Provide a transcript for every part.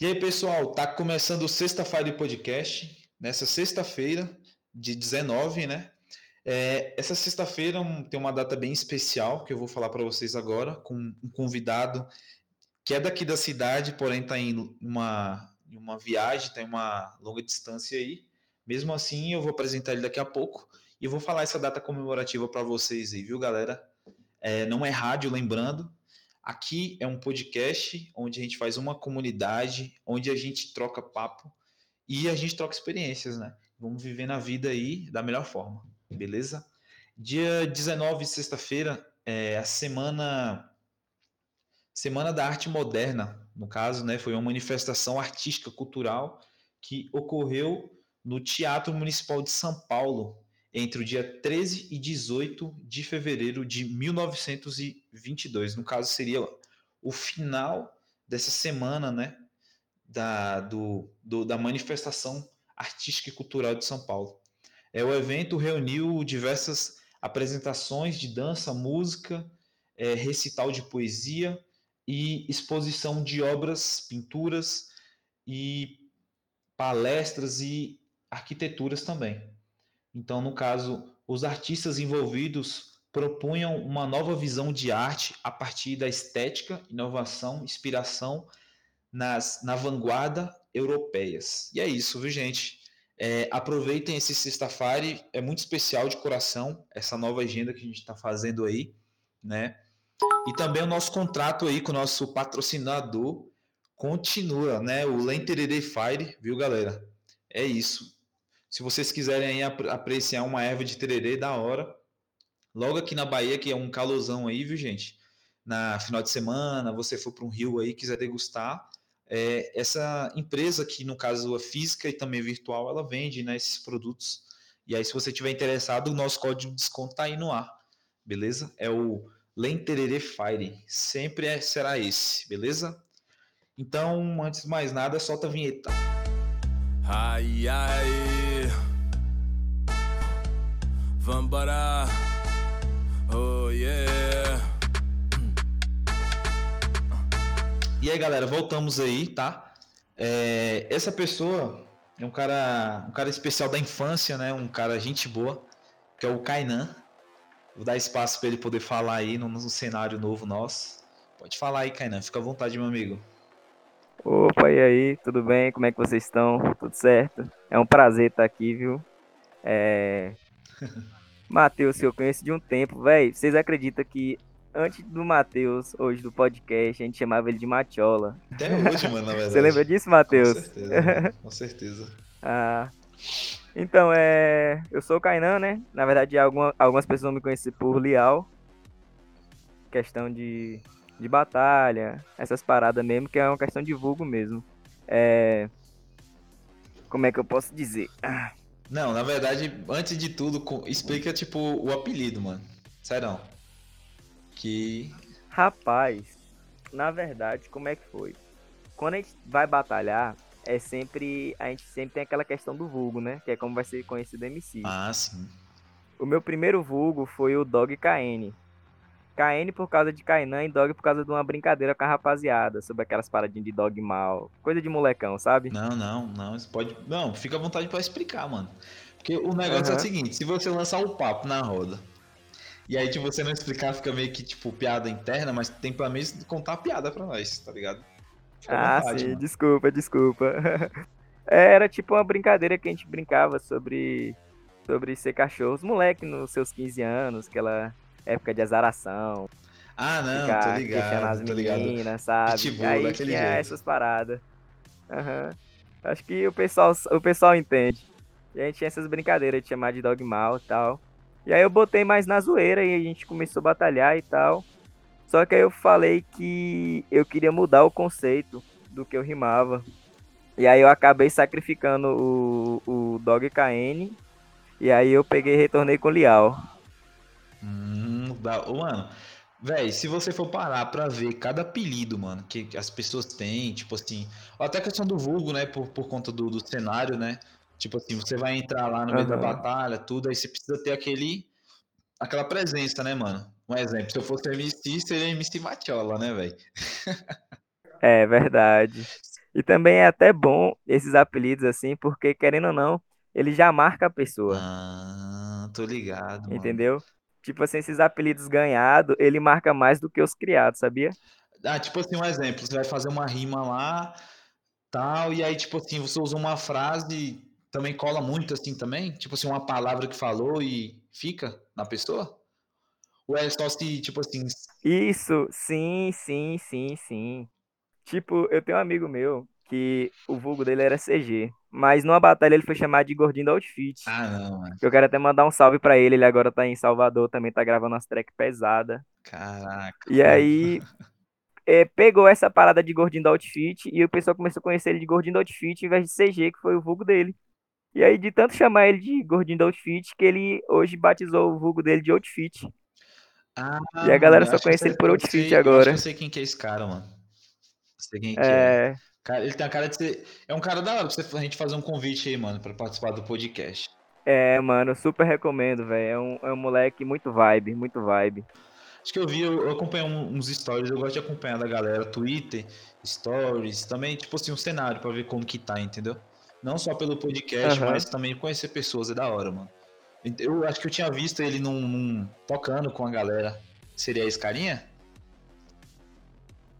E aí, pessoal, tá começando o Sexta-feira de Podcast. Nessa sexta-feira, de 19, né? É, essa sexta-feira tem uma data bem especial que eu vou falar para vocês agora, com um convidado que é daqui da cidade, porém está em uma, em uma viagem, tem tá uma longa distância aí. Mesmo assim, eu vou apresentar ele daqui a pouco e vou falar essa data comemorativa para vocês aí, viu, galera? É, não é rádio, lembrando, Aqui é um podcast onde a gente faz uma comunidade, onde a gente troca papo e a gente troca experiências, né? Vamos viver na vida aí da melhor forma, beleza? Dia 19, sexta-feira, é a semana Semana da Arte Moderna, no caso, né, foi uma manifestação artística cultural que ocorreu no Teatro Municipal de São Paulo, entre o dia 13 e 18 de fevereiro de 1922. No caso, seria o final dessa semana, né? Da, do, do, da manifestação artística e cultural de São Paulo. É, o evento reuniu diversas apresentações de dança, música, é, recital de poesia e exposição de obras, pinturas e palestras e arquiteturas também. Então, no caso, os artistas envolvidos propunham uma nova visão de arte a partir da estética, inovação, inspiração nas, na vanguarda europeias. E é isso, viu, gente? É, aproveitem esse sexta-feira, é muito especial de coração essa nova agenda que a gente está fazendo aí, né? E também o nosso contrato aí com o nosso patrocinador continua, né? O Lenterere Fire, viu, galera? É isso. Se vocês quiserem apreciar uma erva de tererê, da hora. Logo aqui na Bahia, que é um calorzão aí, viu, gente? Na final de semana, você for para um rio aí, quiser degustar. É, essa empresa, que no caso é física e também virtual, ela vende né, esses produtos. E aí, se você tiver interessado, o nosso código de desconto tá aí no ar, beleza? É o Lenterere Fire. Sempre é, será esse, beleza? Então, antes de mais nada, solta a vinheta. Ai, ai. Vambora. Oh, yeah. E aí, galera, voltamos aí, tá? É, essa pessoa é um cara, um cara especial da infância, né? Um cara gente boa, que é o Kainan. Vou dar espaço para ele poder falar aí no, no cenário novo nosso. Pode falar aí, Kainan. Fica à vontade, meu amigo. Opa, e aí, tudo bem? Como é que vocês estão? Tudo certo? É um prazer estar aqui, viu? É... Matheus, que eu conheço de um tempo, velho. Vocês acreditam que antes do Matheus, hoje do podcast, a gente chamava ele de Matiola? Até hoje, mano, na verdade. Você lembra disso, Matheus? Com certeza, com certeza. ah, então, é... eu sou o Kainan, né? Na verdade, alguma... algumas pessoas me conhecem por Lial. Questão de de batalha, essas paradas mesmo, que é uma questão de vulgo mesmo. É... Como é que eu posso dizer? Não, na verdade, antes de tudo, explica tipo o apelido, mano. Sério. Que. Rapaz, na verdade, como é que foi? Quando a gente vai batalhar, é sempre. A gente sempre tem aquela questão do vulgo, né? Que é como vai ser conhecido o MC. Ah, sim. O meu primeiro vulgo foi o Dog KN. KN por causa de Kainan e Dog por causa de uma brincadeira com a rapaziada, sobre aquelas paradinhas de dog mal. Coisa de molecão, sabe? Não, não, não. Você pode. Não, fica à vontade para explicar, mano. Porque o negócio uhum. é o seguinte: se você lançar o um papo na roda, e aí, tipo, você não explicar, fica meio que, tipo, piada interna, mas tem pra mim contar a piada pra nós, tá ligado? Fica ah, vontade, sim, mano. desculpa, desculpa. Era tipo uma brincadeira que a gente brincava sobre sobre ser cachorro. Os moleque nos seus 15 anos, aquela época de azaração. Ah, não, tô ligado. as meninas, sabe? Pitbull, Aí tinha jeito. essas paradas. Uhum. Acho que o pessoal, o pessoal entende. E a gente tinha essas brincadeiras de chamar de dog mal e tal. E aí eu botei mais na zoeira e a gente começou a batalhar e tal. Só que aí eu falei que eu queria mudar o conceito do que eu rimava. E aí eu acabei sacrificando o, o Dog KN. E aí eu peguei e retornei com o Lial. Hum, Mano, velho, se você for parar pra ver cada apelido, mano, que, as pessoas têm, tipo assim, até a questão do vulgo, né, por, por conta do, do cenário, né? Tipo assim, você vai entrar lá no meio da batalha, tudo, aí você precisa ter aquele. aquela presença, né, mano? Um exemplo, se eu fosse MC, seria MC Matiola, né, velho? É verdade. E também é até bom esses apelidos assim, porque querendo ou não, ele já marca a pessoa. Ah, tô ligado, Entendeu? Tipo assim, esses apelidos ganhados, ele marca mais do que os criados, sabia? Ah, tipo assim, um exemplo, você vai fazer uma rima lá, tal, e aí, tipo assim, você usa uma frase, também cola muito assim também? Tipo assim, uma palavra que falou e fica na pessoa? Ou é só se, tipo assim. Isso, sim, sim, sim, sim. Tipo, eu tenho um amigo meu que o vulgo dele era CG. Mas numa batalha ele foi chamado de Gordinho do Outfit. Ah, não, mano. Eu quero até mandar um salve para ele. Ele agora tá em Salvador, também tá gravando umas track pesada. Caraca. E aí, é, pegou essa parada de Gordinho do Outfit e o pessoal começou a conhecer ele de Gordinho do Outfit em vez de CG, que foi o vulgo dele. E aí, de tanto chamar ele de Gordinho do Outfit, que ele hoje batizou o vulgo dele de Outfit. Ah, e a galera só conhece ele por Outfit sei, agora. Eu, sei quem que é esse cara, mano. Sei quem que é. Cara, ele tem a cara de ser. É um cara da hora pra você, a gente fazer um convite aí, mano, pra participar do podcast. É, mano, super recomendo, velho. É um, é um moleque muito vibe, muito vibe. Acho que eu vi, eu, eu acompanho uns stories, eu gosto de acompanhar da galera, Twitter, stories, também, tipo assim, um cenário pra ver como que tá, entendeu? Não só pelo podcast, uhum. mas também conhecer pessoas é da hora, mano. Eu acho que eu tinha visto ele num, num tocando com a galera. Seria esse carinha?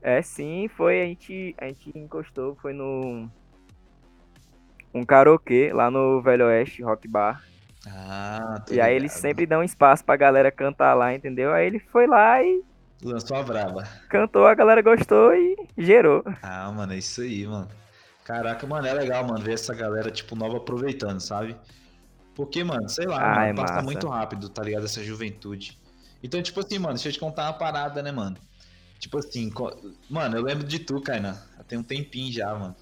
É, sim, foi. A gente, a gente encostou, foi no. Um karaokê lá no Velho Oeste Rock Bar. Ah, E aí eles sempre dão espaço pra galera cantar lá, entendeu? Aí ele foi lá e. Lançou a braba. Cantou, a galera gostou e gerou. Ah, mano, é isso aí, mano. Caraca, mano, é legal, mano, ver essa galera, tipo, nova aproveitando, sabe? Porque, mano, sei lá, ah, mano, passa massa. muito rápido, tá ligado? Essa juventude. Então, tipo assim, mano, deixa eu te contar uma parada, né, mano? Tipo assim, mano, eu lembro de tu, Kainan. Tem um tempinho já, mano.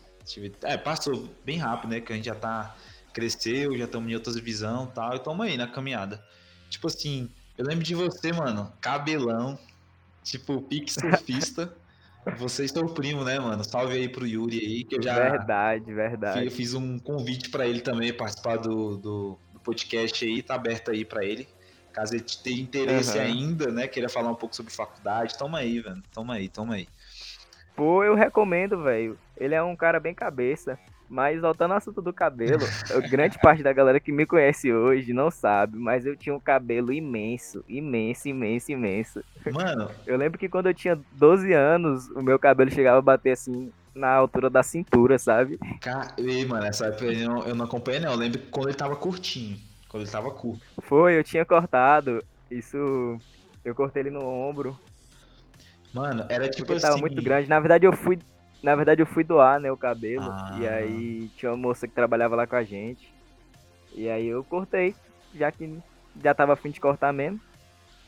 É, passou bem rápido, né? Que a gente já tá. Cresceu, já estamos em outras visão e tal. E tamo aí na caminhada. Tipo assim, eu lembro de você, mano. Cabelão. Tipo, pique surfista. Você e seu primo, né, mano? Salve aí pro Yuri aí, que eu já. Verdade, verdade. Eu fiz um convite para ele também participar do, do, do, podcast aí, tá aberto aí para ele. Caso ele tenha interesse uhum. ainda, né? Queira falar um pouco sobre faculdade, toma aí, velho. Toma aí, toma aí. Pô, eu recomendo, velho. Ele é um cara bem cabeça. Mas voltando ao assunto do cabelo, grande parte da galera que me conhece hoje não sabe, mas eu tinha um cabelo imenso, imenso, imenso, imenso. Mano. Eu lembro que quando eu tinha 12 anos, o meu cabelo chegava a bater assim na altura da cintura, sabe? Cara, e, mano, essa época eu não, eu não acompanhei, não. Eu lembro quando ele tava curtinho. Quando ele tava curto. Foi, eu tinha cortado. Isso. Eu cortei ele no ombro. Mano, era tipo porque assim. tava muito grande. Na verdade, eu fui. Na verdade, eu fui doar, né, o cabelo. Ah. E aí tinha uma moça que trabalhava lá com a gente. E aí eu cortei, já que já tava afim de cortar mesmo.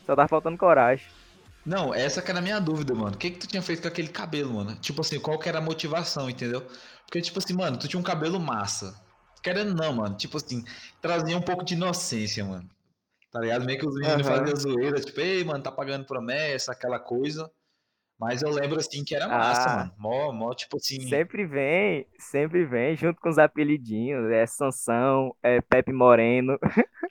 Só tava faltando coragem. Não, essa que era a minha dúvida, mano. O que que tu tinha feito com aquele cabelo, mano? Tipo assim, qual que era a motivação, entendeu? Porque, tipo assim, mano, tu tinha um cabelo massa. Querendo não, mano. Tipo assim, trazia um pouco de inocência, mano. Tá ligado? Meio que os meninos uhum. faziam zoeira, tipo, ei, mano, tá pagando promessa, aquela coisa. Mas eu lembro, assim, que era massa, ah, mano. Mó, mó, tipo assim... Sempre vem, sempre vem, junto com os apelidinhos. É Sansão, é Pepe Moreno.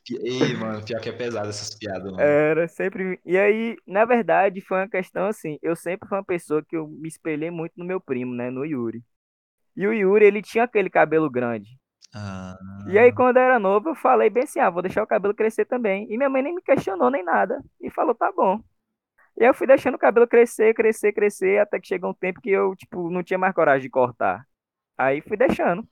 Ei, mano, pior que é pesado essas piadas, mano. Era, sempre... E aí, na verdade, foi uma questão assim, eu sempre fui uma pessoa que eu me espelhei muito no meu primo, né, no Yuri. E o Yuri, ele tinha aquele cabelo grande. Ah. E aí, quando eu era novo, eu falei bem assim: ah, vou deixar o cabelo crescer também. E minha mãe nem me questionou nem nada. E falou: tá bom. E aí eu fui deixando o cabelo crescer, crescer, crescer, até que chegou um tempo que eu, tipo, não tinha mais coragem de cortar. Aí fui deixando.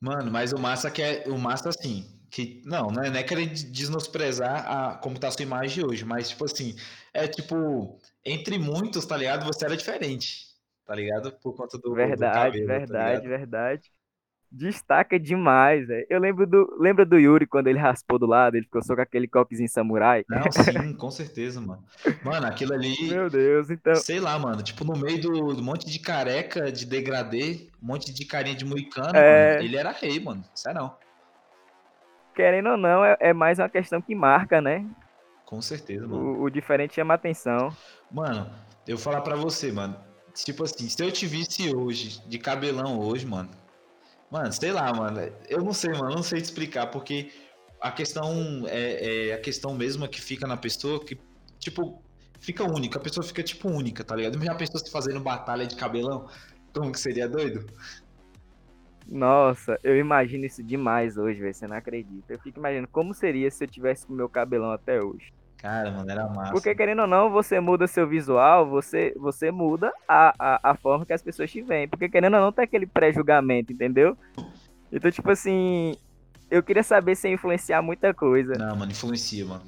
Mano, mas o massa que é. O massa assim. Que, não, não é, não é querer desnosprezar a, como tá a sua imagem hoje, mas, tipo assim, é tipo, entre muitos, tá ligado? Você era diferente, tá ligado? Por conta do. Verdade, do cabelo, verdade, tá verdade. Destaca demais, velho. Eu lembro do, lembra do Yuri quando ele raspou do lado, ele ficou só com aquele coquezinho samurai? Não, sim, com certeza, mano. Mano, aquilo ali. Meu Deus, então. Sei lá, mano. Tipo, no meio do, do monte de careca de degradê, um monte de carinha de moicano, É. mano, ele era rei, mano. Isso é não. Querendo ou não, é, é mais uma questão que marca, né? Com certeza, mano. O, o diferente chama atenção. Mano, eu vou falar pra você, mano. Tipo assim, se eu te visse hoje, de cabelão hoje, mano. Mano, sei lá, mano. Eu não sei, mano. Não sei te explicar, porque a questão é, é a questão mesmo que fica na pessoa que, tipo, fica única. A pessoa fica, tipo, única, tá ligado? Mesmo a pessoa se fazendo batalha de cabelão. Como que seria doido? Nossa, eu imagino isso demais hoje, velho. Você não acredita. Eu fico imaginando como seria se eu tivesse com meu cabelão até hoje. Cara, mano, era massa. Porque querendo ou não, você muda seu visual, você, você muda a, a, a forma que as pessoas te veem. Porque querendo ou não, tem aquele pré-julgamento, entendeu? Então, tipo assim, eu queria saber se influenciar muita coisa. Não, mano, influencia, mano.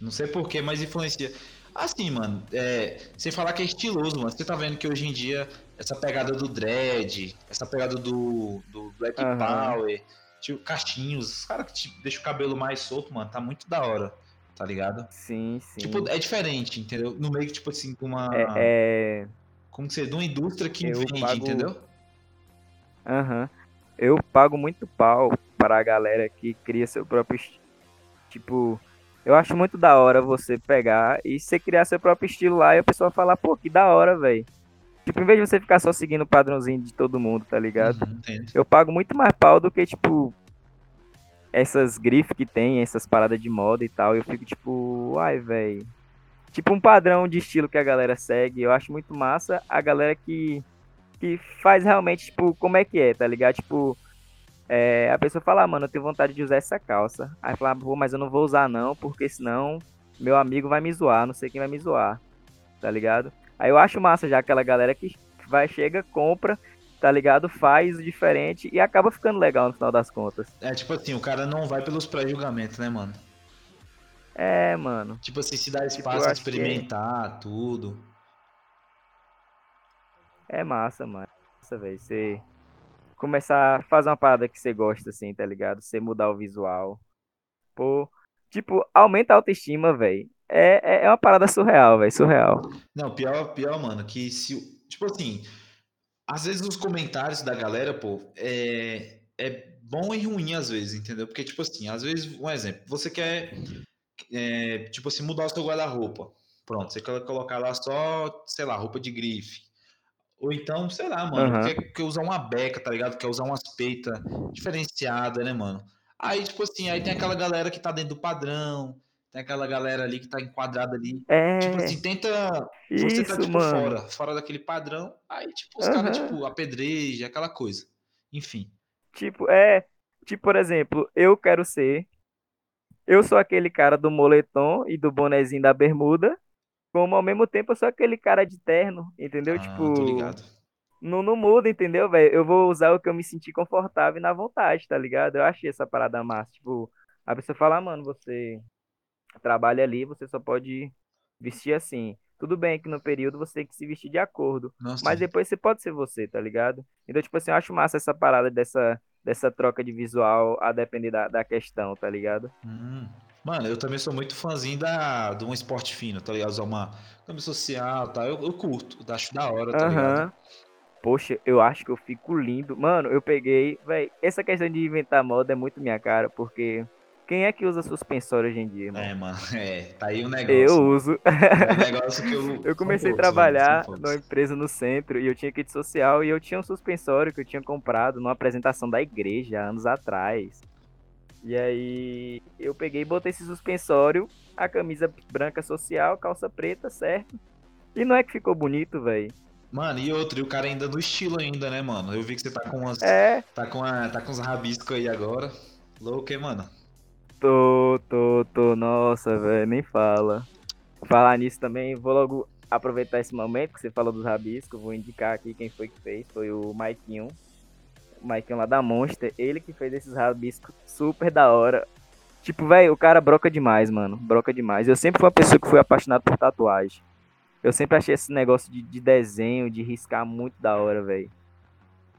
Não sei porquê, mas influencia. Assim, mano, é, sem falar que é estiloso, mano. Você tá vendo que hoje em dia, essa pegada do dread, essa pegada do, do Black uhum. Power, tipo, cachinhos, os caras que te deixam o cabelo mais solto, mano, tá muito da hora, tá ligado? Sim, sim. Tipo, é diferente, entendeu? No meio, tipo assim, uma. É. é... Como que você. De uma indústria que eu vende, pago... entendeu? Aham. Uhum. Eu pago muito pau para a galera que cria seu próprio. Tipo eu acho muito da hora você pegar e você criar seu próprio estilo lá e a pessoa falar, pô, que da hora, velho. Tipo, em vez de você ficar só seguindo o padrãozinho de todo mundo, tá ligado? Uhum, eu pago muito mais pau do que, tipo, essas grifes que tem, essas paradas de moda e tal. Eu fico, tipo, ai, velho. Tipo, um padrão de estilo que a galera segue. Eu acho muito massa a galera que, que faz realmente, tipo, como é que é, tá ligado? Tipo, é, a pessoa fala, ah, mano, eu tenho vontade de usar essa calça. Aí fala, pô, mas eu não vou usar não, porque senão meu amigo vai me zoar, não sei quem vai me zoar, tá ligado? Aí eu acho massa já aquela galera que vai, chega, compra, tá ligado? Faz o diferente e acaba ficando legal no final das contas. É, tipo assim, o cara não vai pelos pré-julgamentos, né, mano? É, mano. Tipo assim, se dá tipo, espaço tipo, a experimentar que... tudo. É massa, mano. Massa, velho. Você começar a fazer uma parada que você gosta, assim, tá ligado? Você mudar o visual. Pô, tipo, aumenta a autoestima, velho. É, é, é uma parada surreal, velho, surreal. Não, pior, pior, mano, que se. Tipo assim, às vezes os comentários da galera, pô, é, é bom e ruim às vezes, entendeu? Porque, tipo assim, às vezes, um exemplo, você quer, é, tipo assim, mudar o seu guarda-roupa. Pronto, você quer colocar lá só, sei lá, roupa de grife. Ou então, sei lá, mano, uhum. quer, quer usar uma beca, tá ligado? Quer usar umas peitas diferenciadas, né, mano? Aí, tipo assim, aí tem aquela galera que tá dentro do padrão, tem aquela galera ali que tá enquadrada ali. É. Tipo assim, tenta. Isso, você tá, tipo, mano. fora, fora daquele padrão. Aí, tipo, os uhum. caras, tipo, apedreja, aquela coisa. Enfim. Tipo, é. Tipo, por exemplo, eu quero ser. Eu sou aquele cara do moletom e do bonezinho da bermuda. Como ao mesmo tempo eu sou aquele cara de terno, entendeu? Ah, tipo. Tô ligado. Não, não muda, entendeu, velho? Eu vou usar o que eu me sentir confortável e na vontade, tá ligado? Eu achei essa parada massa. Tipo, a pessoa fala, ah, mano, você trabalha ali, você só pode vestir assim. Tudo bem que no período você tem que se vestir de acordo. Nossa. Mas depois você pode ser você, tá ligado? Então, tipo assim, eu acho massa essa parada dessa, dessa troca de visual a depender da, da questão, tá ligado? Hum. Mano, eu também sou muito fãzinho da, de um esporte fino, tá ligado? Usar uma câmera social tá? Eu, eu curto, acho da hora, tá uhum. ligado? Poxa, eu acho que eu fico lindo. Mano, eu peguei, velho, essa questão de inventar moda é muito minha cara, porque quem é que usa suspensório hoje em dia, mano? É, mano, é, tá aí o um negócio. Eu uso. É um negócio que eu. eu comecei a trabalhar numa empresa no centro e eu tinha kit social e eu tinha um suspensório que eu tinha comprado numa apresentação da igreja anos atrás. E aí eu peguei e botei esse suspensório, a camisa branca social, calça preta, certo? E não é que ficou bonito, velho. Mano, e outro, e o cara ainda no estilo ainda, né, mano? Eu vi que você tá com umas. É. Tá com, a, tá com uns rabiscos aí agora. Louco, hein, mano? Tô, tô, tô. Nossa, velho, nem fala. Falar nisso também, vou logo aproveitar esse momento que você falou dos rabiscos. Vou indicar aqui quem foi que fez. Foi o Maikinho. Maikinho lá da Monster, ele que fez esses rabiscos super da hora. Tipo, velho, o cara broca demais, mano. Broca demais. Eu sempre fui uma pessoa que foi apaixonado por tatuagem. Eu sempre achei esse negócio de, de desenho, de riscar muito da hora, velho.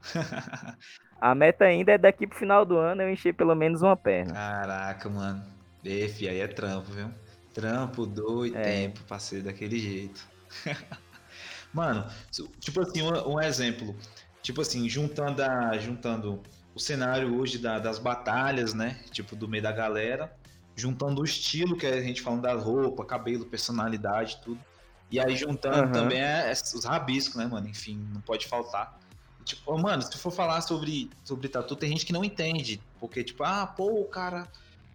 A meta ainda é daqui pro final do ano eu encher pelo menos uma perna. Caraca, mano. Esse aí é trampo, viu? Trampo, dor e é. tempo ser daquele jeito. mano, tipo assim, um, um exemplo. Tipo assim, juntando, a, juntando o cenário hoje da, das batalhas, né? Tipo, do meio da galera, juntando o estilo que a gente falando da roupa, cabelo, personalidade, tudo. E aí juntando uhum. também é, é, os rabiscos, né, mano? Enfim, não pode faltar. Tipo, mano, se for falar sobre, sobre tatu, tem gente que não entende. Porque, tipo, ah, pô, o cara,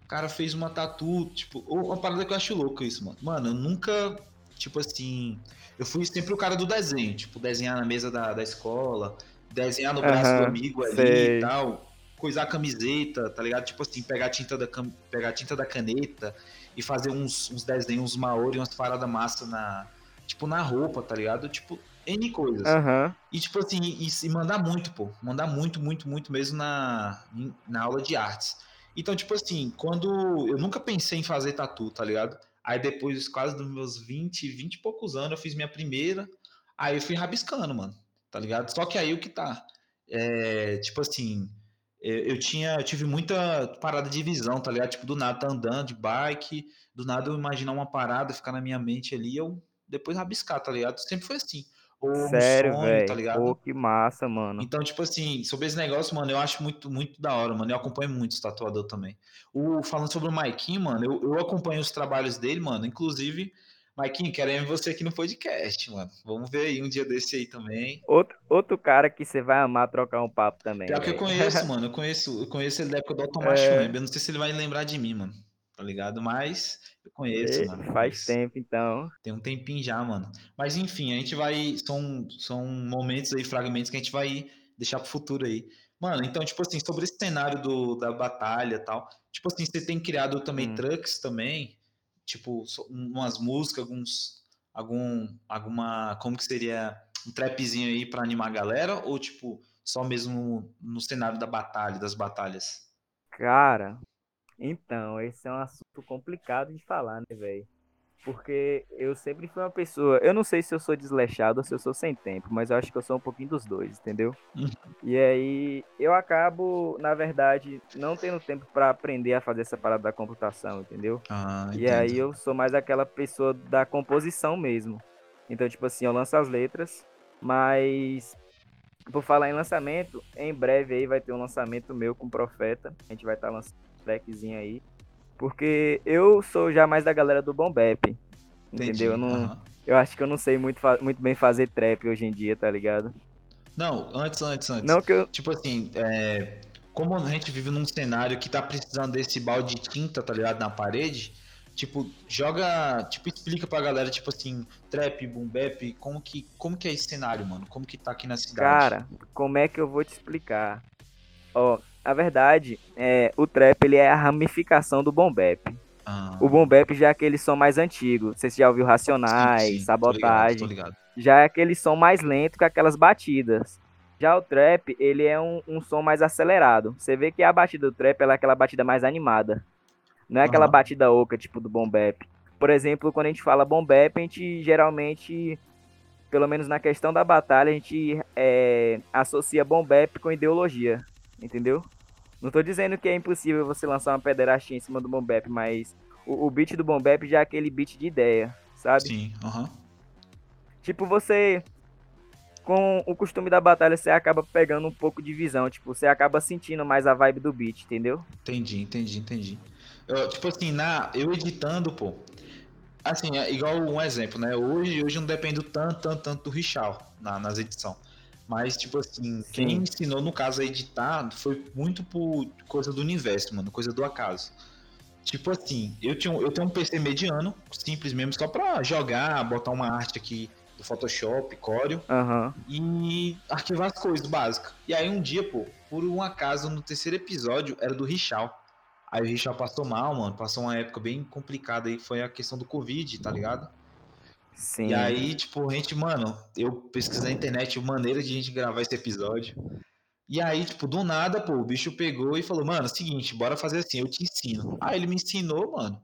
o cara fez uma tatu. Tipo, uma parada que eu acho louco isso, mano. Mano, eu nunca tipo assim, eu fui sempre o cara do desenho, tipo, desenhar na mesa da, da escola, desenhar no braço do amigo ali sei. e tal, coisar a camiseta, tá ligado? Tipo assim, pegar a tinta da, pegar a tinta da caneta e fazer uns, uns desenhos, uns maori, umas paradas massa na, tipo, na roupa, tá ligado? Tipo, N coisas. Uhum. E, tipo assim, e, e, mandar muito, pô. Mandar muito, muito, muito mesmo na, na aula de artes. Então, tipo assim, quando. Eu nunca pensei em fazer tatu, tá ligado? Aí depois, quase dos meus 20, 20 e poucos anos, eu fiz minha primeira. Aí eu fui rabiscando, mano. Tá ligado? Só que aí o que tá. É, tipo assim, eu tinha, eu tive muita parada de visão, tá ligado? Tipo, do nada tá andando de bike, do nada eu imaginar uma parada, ficar na minha mente ali, eu depois rabiscar, tá ligado? Sempre foi assim ou Sério, sonho, véio? tá ligado? Pô, que massa, mano. Então, tipo assim, sobre esse negócio, mano, eu acho muito, muito da hora, mano. Eu acompanho muito esse tatuador também. O, falando sobre o Maikinho, mano, eu, eu acompanho os trabalhos dele, mano. Inclusive, Maikinho, queremos você aqui no podcast, mano. Vamos ver aí um dia desse aí também. Outro, outro cara que você vai amar trocar um papo também. Pior que eu conheço, mano. Eu conheço, eu conheço ele da época do Automacho é... Eu não sei se ele vai lembrar de mim, mano. Tá ligado? Mas eu conheço, e, mano. Faz tempo, então. Tem um tempinho já, mano. Mas enfim, a gente vai. São, são momentos aí, fragmentos que a gente vai deixar pro futuro aí. Mano, então, tipo assim, sobre esse cenário do, da batalha e tal. Tipo assim, você tem criado também hum. trucks também. Tipo, umas músicas, alguns. Algum. Alguma. Como que seria? Um trapzinho aí pra animar a galera? Ou, tipo, só mesmo no cenário da batalha, das batalhas? Cara, então, esse é um assunto complicado de falar, né, velho? Porque eu sempre fui uma pessoa. Eu não sei se eu sou desleixado ou se eu sou sem tempo, mas eu acho que eu sou um pouquinho dos dois, entendeu? Uhum. E aí eu acabo, na verdade, não tendo tempo para aprender a fazer essa parada da computação, entendeu? Ah, e aí eu sou mais aquela pessoa da composição mesmo. Então, tipo assim, eu lanço as letras, mas por falar em lançamento, em breve aí vai ter um lançamento meu com o Profeta. A gente vai estar tá lançando trackzinho aí. Porque eu sou já mais da galera do Bom Bap. Entendeu? Eu, não, uhum. eu acho que eu não sei muito, muito bem fazer trap hoje em dia, tá ligado? Não, antes, antes, antes. Não que eu... Tipo assim, é, como a gente vive num cenário que tá precisando desse balde de tinta, tá ligado, na parede, tipo, joga, tipo, explica pra galera, tipo assim, trap, boom bap, como que, como que é esse cenário, mano? Como que tá aqui na cidade? Cara, como é que eu vou te explicar? Ó, a verdade, é, o trap ele é a ramificação do boom bap. Ah. O boom bap já é aquele som mais antigo. Você já ouviu Racionais, sim, sim, Sabotagem. Tô ligado, tô ligado. Já é aquele som mais lento com aquelas batidas. Já o trap, ele é um, um, som mais acelerado. Você vê que a batida do trap é aquela batida mais animada. Não é aquela uhum. batida oca, tipo do boom bap. Por exemplo, quando a gente fala boom bap, a gente geralmente, pelo menos na questão da batalha, a gente é, associa boom bap com ideologia entendeu? Não tô dizendo que é impossível você lançar uma pederastia em cima do Bombep, mas o, o beat do Bombep já é aquele beat de ideia, sabe? Sim, aham. Uhum. Tipo, você com o costume da batalha, você acaba pegando um pouco de visão, tipo, você acaba sentindo mais a vibe do beat, entendeu? Entendi, entendi, entendi. Eu, tipo assim, na, eu editando, pô, assim, é igual um exemplo, né? Hoje, hoje não dependo tanto, tanto, tanto do Richal na, nas edições. Mas, tipo assim, Sim. quem ensinou, no caso, a editar foi muito por coisa do universo, mano, coisa do acaso. Tipo assim, eu, tinha, eu tenho um PC mediano, simples mesmo, só pra jogar, botar uma arte aqui do Photoshop, Corel, uhum. e arquivar as coisas básicas. E aí um dia, pô, por um acaso, no terceiro episódio, era do Richal. Aí o Richal passou mal, mano, passou uma época bem complicada aí, foi a questão do Covid, tá ligado? Sim. E aí, tipo, a gente, mano, eu pesquisei na internet maneira de a gente gravar esse episódio. E aí, tipo, do nada, pô, o bicho pegou e falou, mano, seguinte, bora fazer assim, eu te ensino. Aí ele me ensinou, mano,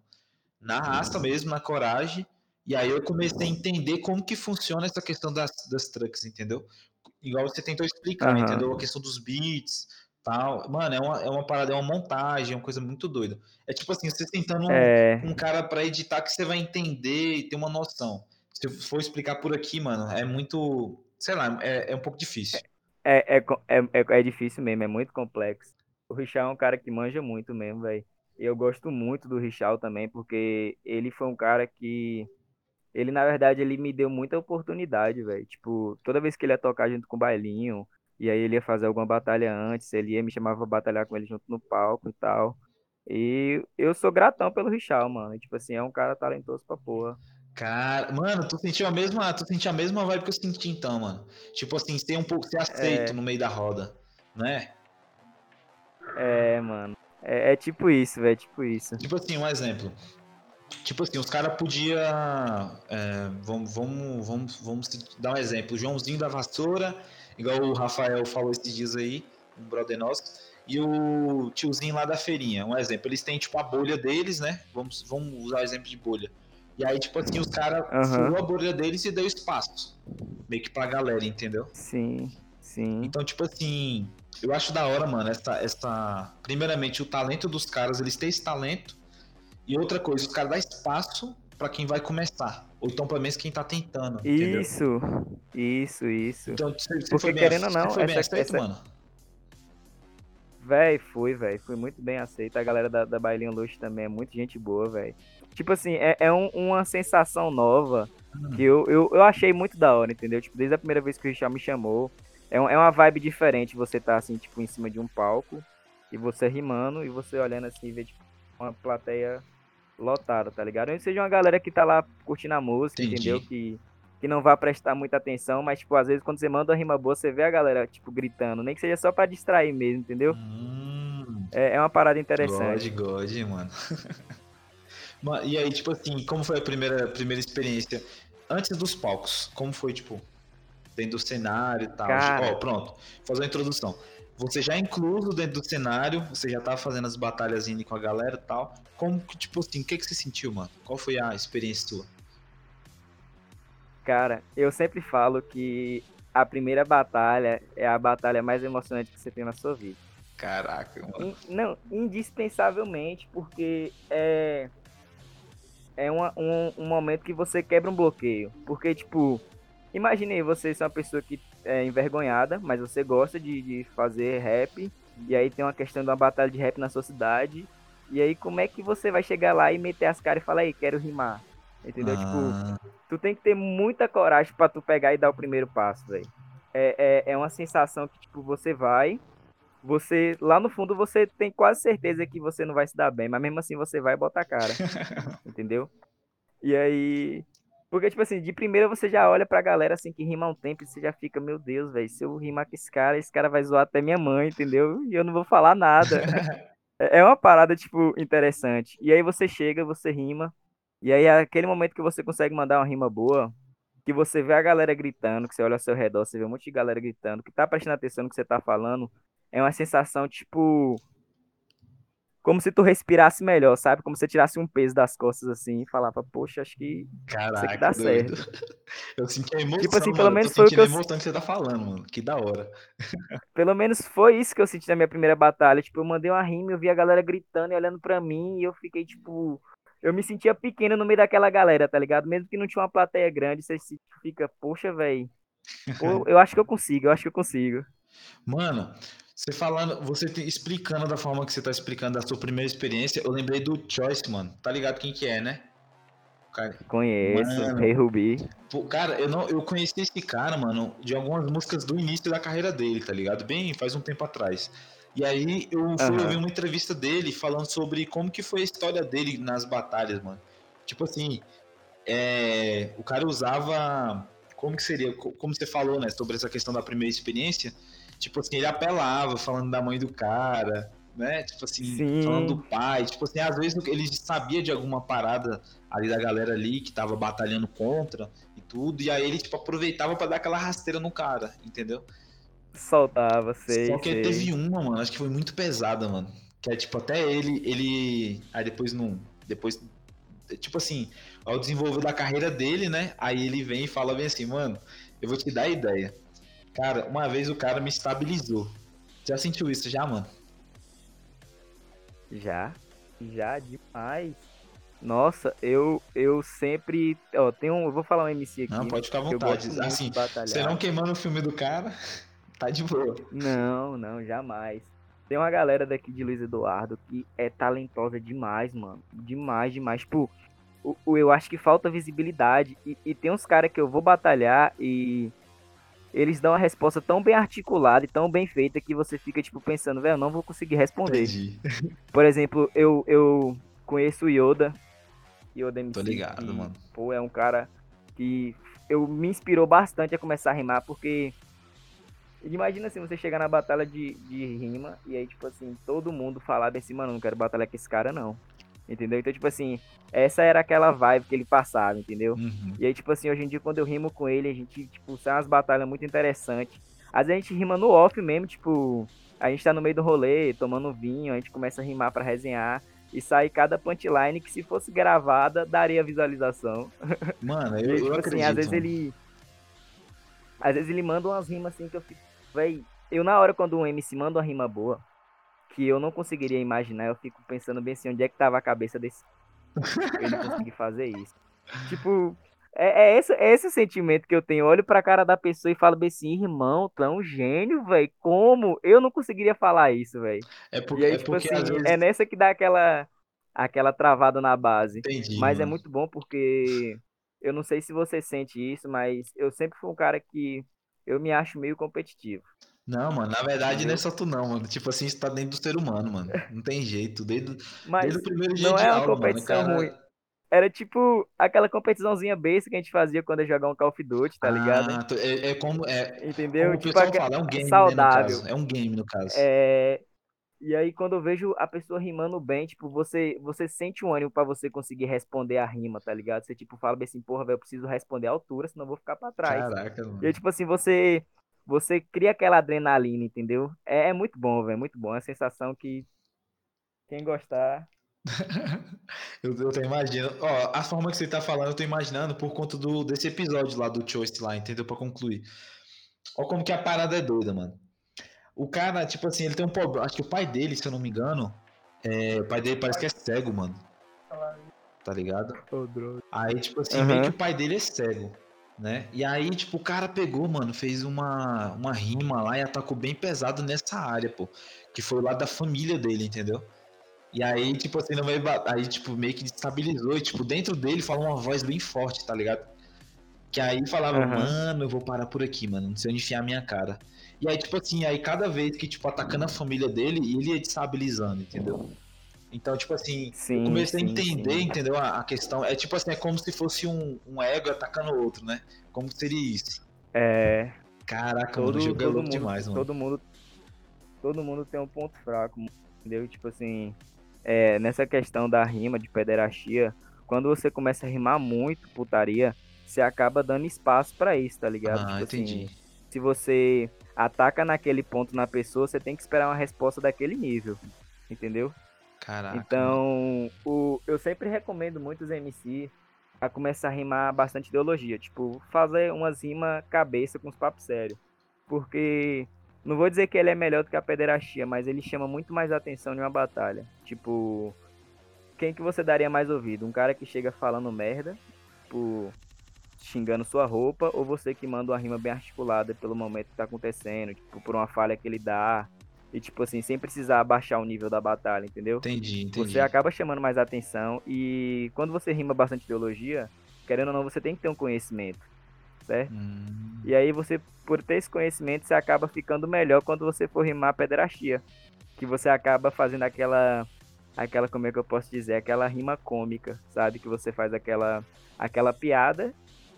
na raça mesmo, na coragem. E aí eu comecei a entender como que funciona essa questão das, das trucks, entendeu? Igual você tentou explicar, uhum. entendeu? A questão dos beats, tal. Mano, é uma, é uma parada, é uma montagem, é uma coisa muito doida. É tipo assim, você tentando é... um, um cara para editar que você vai entender e ter uma noção se eu for explicar por aqui, mano, é muito. Sei lá, é, é um pouco difícil. É, é, é, é, é difícil mesmo, é muito complexo. O Richard é um cara que manja muito mesmo, velho. E eu gosto muito do Richard também, porque ele foi um cara que. Ele, na verdade, ele me deu muita oportunidade, velho. Tipo, toda vez que ele ia tocar junto com o Bailinho, e aí ele ia fazer alguma batalha antes, ele ia me chamava pra batalhar com ele junto no palco e tal. E eu sou gratão pelo Richard, mano. Tipo assim, é um cara talentoso pra porra. Cara, mano, tu sentiu a mesma, tu sentiu a mesma vibe que eu senti então, mano. Tipo assim, ser um pouco, ser aceito é... no meio da roda, né? É, mano. É, é tipo isso, velho, tipo isso. Tipo assim, um exemplo. Tipo assim, os caras podiam. É, vamos, vamos, vamos, vamos dar um exemplo. O Joãozinho da Vassoura, igual o Rafael falou esses dias aí, um brother nosso, e o tiozinho lá da feirinha. Um exemplo. Eles têm, tipo, a bolha deles, né? Vamos, vamos usar o exemplo de bolha. E aí, tipo assim, os caras uhum. a bolha deles e deu espaço. Meio que pra galera, entendeu? Sim, sim. Então, tipo assim, eu acho da hora, mano, essa, essa. Primeiramente, o talento dos caras, eles têm esse talento. E outra coisa, os caras dão espaço para quem vai começar. Ou então, pelo menos, quem tá tentando. Isso, entendeu? isso, isso. Então, você, você Porque querendo ou não, foi essa, bem aceito, essa... mano? Véi, fui, véi. Fui muito bem aceito. A galera da, da Bailinho Luxo também é muito gente boa, véi. Tipo assim, é, é um, uma sensação nova hum. que eu, eu, eu achei muito da hora, entendeu? Tipo, desde a primeira vez que o Richard me chamou, é, um, é uma vibe diferente você tá assim, tipo, em cima de um palco e você rimando e você olhando assim e ver, tipo, uma plateia lotada, tá ligado? Ou seja uma galera que tá lá curtindo a música, Entendi. entendeu? Que, que não vai prestar muita atenção, mas, tipo, às vezes quando você manda uma rima boa, você vê a galera, tipo, gritando, nem que seja só pra distrair mesmo, entendeu? Hum, é, é uma parada interessante. God, God, mano. e aí, tipo assim, como foi a primeira, primeira experiência antes dos palcos? Como foi, tipo, dentro do cenário e tal. Ó, oh, pronto. Vou fazer uma introdução. Você já é incluso dentro do cenário, você já tá fazendo as batalhas indo com a galera e tal. Como que, tipo assim, o que, que você sentiu, mano? Qual foi a experiência sua? Cara, eu sempre falo que a primeira batalha é a batalha mais emocionante que você tem na sua vida. Caraca, mano. In, não, indispensavelmente, porque é. É uma, um, um momento que você quebra um bloqueio. Porque, tipo, Imaginei você ser uma pessoa que é envergonhada, mas você gosta de, de fazer rap, e aí tem uma questão de uma batalha de rap na sua cidade, e aí como é que você vai chegar lá e meter as caras e falar, aí, quero rimar? Entendeu? Tipo, ah. Tipo, tu tem que ter muita coragem para tu pegar e dar o primeiro passo, velho. É, é, é uma sensação que, tipo, você vai, você, lá no fundo, você tem quase certeza que você não vai se dar bem, mas mesmo assim você vai botar a cara, entendeu? E aí, porque, tipo assim, de primeira você já olha pra galera assim que rima um tempo e você já fica, meu Deus, velho, se eu rimar com esse cara, esse cara vai zoar até minha mãe, entendeu? E eu não vou falar nada. É, é uma parada, tipo, interessante. E aí você chega, você rima, e aí é aquele momento que você consegue mandar uma rima boa, que você vê a galera gritando, que você olha ao seu redor, você vê um monte de galera gritando, que tá prestando atenção no que você tá falando, é uma sensação, tipo, como se tu respirasse melhor, sabe? Como se você tirasse um peso das costas assim e falava, poxa, acho que Caraca, isso aqui dá doido. certo. Eu senti a emoção, tipo assim, mano, pelo menos foi o que eu... emoção que você tá falando, mano. Que da hora. Pelo menos foi isso que eu senti na minha primeira batalha. Tipo, eu mandei uma rima, eu vi a galera gritando e olhando pra mim e eu fiquei, tipo... Eu me sentia pequeno no meio daquela galera, tá ligado? Mesmo que não tinha uma plateia grande, você fica, poxa, velho. Eu acho que eu consigo, eu acho que eu consigo. Mano, você falando, você explicando da forma que você tá explicando da sua primeira experiência, eu lembrei do Choice, mano. Tá ligado quem que é, né? Cara, Conheço, mano, Rei Rubi. Pô, cara, eu não, eu conheci esse cara, mano, de algumas músicas do início da carreira dele, tá ligado? Bem, faz um tempo atrás. E aí eu fui uhum. ouvir uma entrevista dele falando sobre como que foi a história dele nas batalhas, mano. Tipo assim, é, o cara usava, como que seria, como você falou, né, sobre essa questão da primeira experiência, Tipo assim, ele apelava falando da mãe do cara, né? Tipo assim, Sim. falando do pai. Tipo assim, às vezes ele sabia de alguma parada ali da galera ali que tava batalhando contra e tudo. E aí ele, tipo, aproveitava para dar aquela rasteira no cara, entendeu? Soltava, sei. Só que sei. teve uma, mano, acho que foi muito pesada, mano. Que é tipo, até ele, ele. Aí depois não. Depois. Tipo assim, ao desenvolver da carreira dele, né? Aí ele vem e fala bem assim, mano, eu vou te dar a ideia Cara, uma vez o cara me estabilizou. Já sentiu isso já, mano? Já. Já demais. Nossa, eu eu sempre, ó, tem um, eu vou falar um MC aqui. Não, pode ficar à vontade. Assim, você não queimando o filme do cara, tá de boa. Não, não, jamais. Tem uma galera daqui de Luiz Eduardo que é talentosa demais, mano. Demais, demais. Tipo, eu acho que falta visibilidade. E, e tem uns caras que eu vou batalhar e eles dão a resposta tão bem articulada e tão bem feita que você fica, tipo, pensando, velho, não vou conseguir responder. Entendi. Por exemplo, eu, eu conheço o Yoda, o DMC. Tô ligado, que, mano. Pô, é um cara que eu me inspirou bastante a começar a rimar, porque imagina assim, você chegar na batalha de, de rima e aí, tipo assim, todo mundo falar assim, mano, não quero batalhar com esse cara, não. Entendeu? Então, tipo assim, essa era aquela vibe que ele passava, entendeu? Uhum. E aí, tipo assim, hoje em dia, quando eu rimo com ele, a gente, tipo, sai umas batalhas muito interessantes. Às vezes a gente rima no off mesmo, tipo, a gente tá no meio do rolê, tomando vinho, a gente começa a rimar para resenhar. E sai cada punchline que se fosse gravada, daria visualização. Mano, eu, e, tipo, eu assim, acredito. Às vezes ele... Às vezes ele manda umas rimas assim que eu fico... Véi, eu na hora quando um MC manda uma rima boa, que eu não conseguiria imaginar, eu fico pensando bem assim, onde é que tava a cabeça desse... ele conseguir fazer isso. Tipo, é, é, esse, é esse sentimento que eu tenho. Eu olho pra cara da pessoa e falo bem assim, irmão, tu é um gênio, velho. Como? Eu não conseguiria falar isso, velho. É, por, aí, é tipo porque assim, vezes... é nessa que dá aquela, aquela travada na base. Entendi, mas é mano. é muito bom porque eu não sei se você sente isso, mas eu sempre fui um cara que eu me acho meio competitivo. Não, mano, na verdade não é só tu não, mano. Tipo assim, isso tá dentro do ser humano, mano. Não tem jeito. Desde, mas desde o primeiro dia não de é uma aula, competição mano. Cara... ruim. Era tipo aquela competiçãozinha besta que a gente fazia quando ia jogar um Call of Duty, tá ligado? Ah, é, é, como. É, Entendeu? Como o tipo, pessoal fala, é um game, saudável. Né, é um game, no caso. É. E aí, quando eu vejo a pessoa rimando bem, tipo, você, você sente um ânimo para você conseguir responder a rima, tá ligado? Você, tipo, fala bem assim, porra, velho, eu preciso responder à altura, senão eu vou ficar pra trás. Caraca, mano. E aí, tipo assim, você, você cria aquela adrenalina, entendeu? É, é muito bom, velho, muito bom. É uma sensação que quem gostar eu, eu tô imaginando. Ó, a forma que você tá falando, eu tô imaginando por conta do, desse episódio lá do Choice lá, entendeu? Pra concluir. Ó, como que a parada é doida, mano. O cara, tipo assim, ele tem um problema. Acho que o pai dele, se eu não me engano, é, o pai dele parece que é cego, mano. Tá ligado? Aí, tipo assim, uhum. meio que o pai dele é cego, né? E aí, tipo, o cara pegou, mano, fez uma, uma rima lá e atacou bem pesado nessa área, pô. Que foi lá da família dele, entendeu? E aí, tipo assim, no meio, aí, tipo, meio que destabilizou. E, tipo, dentro dele fala uma voz bem forte, tá ligado? Que aí falava, uhum. mano, eu vou parar por aqui, mano. Não sei onde enfiar a minha cara. E aí, tipo assim, aí cada vez que, tipo, atacando a família dele, ele ia destabilizando, entendeu? Então, tipo assim, sim, eu comecei sim, a entender, sim. entendeu? A, a, questão. É tipo assim, é como se fosse um, um ego atacando o outro, né? Como seria isso? É. Caraca, todo, o jogo é louco mundo, demais, mano. Todo mundo. Todo mundo tem um ponto fraco, entendeu? Tipo assim, é, nessa questão da rima, de pederastia, quando você começa a rimar muito putaria, você acaba dando espaço para isso, tá ligado? Ah, tipo assim, entendi. Assim, se você ataca naquele ponto na pessoa, você tem que esperar uma resposta daquele nível, entendeu? Caraca. Então, o, eu sempre recomendo muitos MC a começar a rimar bastante ideologia, tipo, fazer umas rimas cabeça com os papos sérios. Porque não vou dizer que ele é melhor do que a pederastia, mas ele chama muito mais atenção em uma batalha. Tipo, quem que você daria mais ouvido? Um cara que chega falando merda, tipo, xingando sua roupa, ou você que manda uma rima bem articulada pelo momento que tá acontecendo, tipo, por uma falha que ele dá, e tipo assim, sem precisar abaixar o nível da batalha, entendeu? Entendi, entendi. Você acaba chamando mais atenção, e quando você rima bastante ideologia, querendo ou não, você tem que ter um conhecimento certo? Hum. E aí você, por ter esse conhecimento, você acaba ficando melhor quando você for rimar pederastia. Que você acaba fazendo aquela, aquela, como é que eu posso dizer, aquela rima cômica, sabe? Que você faz aquela, aquela piada,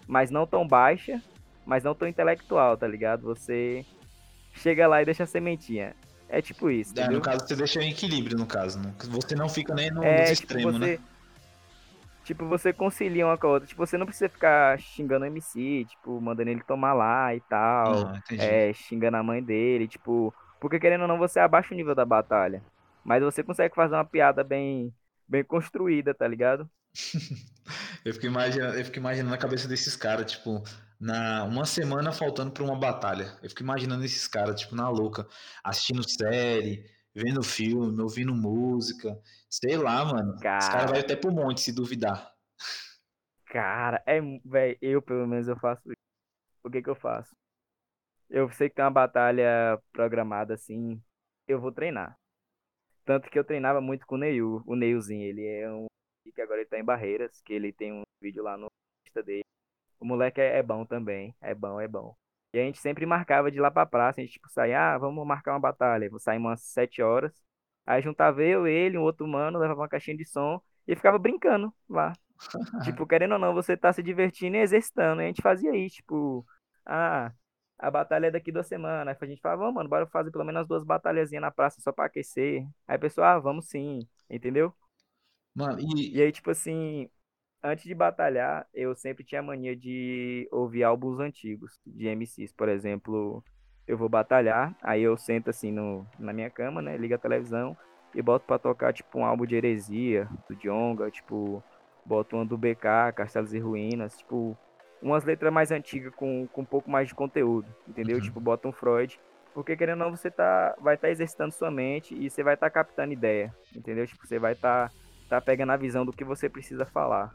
mas não tão baixa, mas não tão intelectual, tá ligado? Você chega lá e deixa a sementinha. É tipo isso. É, no caso, você deixa em equilíbrio, no caso. Você não fica nem no, é, tipo, você, né? Tipo, você concilia uma com a outra. Tipo, você não precisa ficar xingando o MC, tipo, mandando ele tomar lá e tal. Ah, é, xingando a mãe dele, tipo. Porque querendo ou não, você abaixa o nível da batalha. Mas você consegue fazer uma piada bem, bem construída, tá ligado? eu, fico imaginando, eu fico imaginando a cabeça desses caras, tipo, na uma semana faltando para uma batalha. Eu fico imaginando esses caras, tipo, na louca, assistindo série, vendo filme, ouvindo música. Sei lá, mano. Cara... Os caras vão até pro monte se duvidar. Cara, é. Véio, eu pelo menos eu faço isso. O que que eu faço? Eu sei que tem uma batalha programada assim. Eu vou treinar. Tanto que eu treinava muito com o Neil. O Neilzinho, ele é um. que agora ele tá em Barreiras. Que ele tem um vídeo lá no Insta dele. O moleque é, é bom também. É bom, é bom. E a gente sempre marcava de lá pra praça, a gente tipo saía, ah, vamos marcar uma batalha. Vou sair umas sete horas. Aí juntava eu, ele, um outro mano, levava uma caixinha de som e ficava brincando lá. tipo, querendo ou não, você tá se divertindo e exercitando. E a gente fazia isso, tipo, ah, a batalha é daqui duas semanas. Aí a gente falava, vamos, mano, bora fazer pelo menos duas batalhazinhas na praça só pra aquecer. Aí a pessoa, ah, vamos sim, entendeu? Mano, e... e aí, tipo assim, antes de batalhar, eu sempre tinha mania de ouvir álbuns antigos de MCs. Por exemplo, eu vou batalhar, aí eu sento assim no, na minha cama, né? Liga a televisão e boto pra tocar, tipo, um álbum de heresia, do Djonga, tipo, boto um do BK, Castelos e Ruínas, tipo, umas letras mais antigas com, com um pouco mais de conteúdo, entendeu? Uhum. Tipo, bota um Freud. Porque querendo ou não, você tá, vai estar tá exercitando sua mente e você vai estar tá captando ideia, entendeu? Tipo, você vai estar tá, tá pegando a visão do que você precisa falar.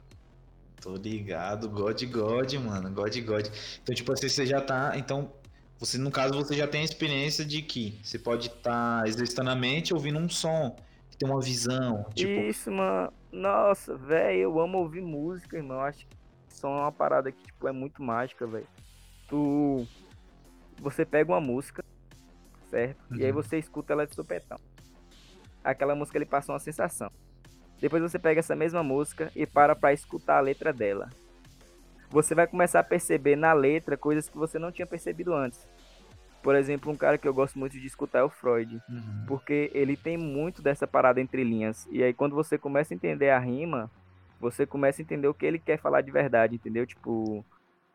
Tô ligado, God God, mano, God God. Então, tipo assim, você já tá. Então, você, no caso, você já tem a experiência de que você pode estar tá exercitando a mente ouvindo um som, que tem uma visão. Tipo... Isso, mano. Nossa, velho, eu amo ouvir música, irmão. Acho que som é uma parada que, tipo, é muito mágica, velho. Tu. Você pega uma música, certo? Uhum. E aí uhum. você escuta ela de supetão. Aquela música ele passa uma sensação. Depois você pega essa mesma música e para para escutar a letra dela. Você vai começar a perceber na letra coisas que você não tinha percebido antes. Por exemplo, um cara que eu gosto muito de escutar é o Freud, uhum. porque ele tem muito dessa parada entre linhas. E aí quando você começa a entender a rima, você começa a entender o que ele quer falar de verdade, entendeu? Tipo,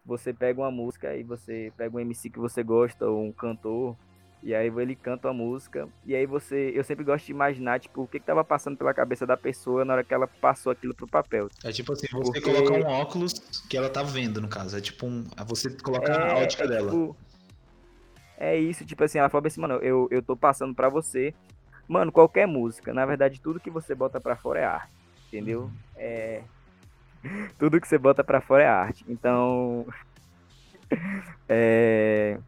você pega uma música e você pega um MC que você gosta ou um cantor e aí ele canta a música. E aí você. Eu sempre gosto de imaginar, tipo, o que, que tava passando pela cabeça da pessoa na hora que ela passou aquilo pro papel. É tipo assim, você Porque... colocar um óculos que ela tá vendo, no caso. É tipo um. É você colocar é, a ótica é, dela. Tipo, é isso, tipo assim, ela fala assim, mano, eu, eu tô passando pra você. Mano, qualquer música. Na verdade, tudo que você bota pra fora é arte. Entendeu? Uhum. É. tudo que você bota pra fora é arte. Então. é.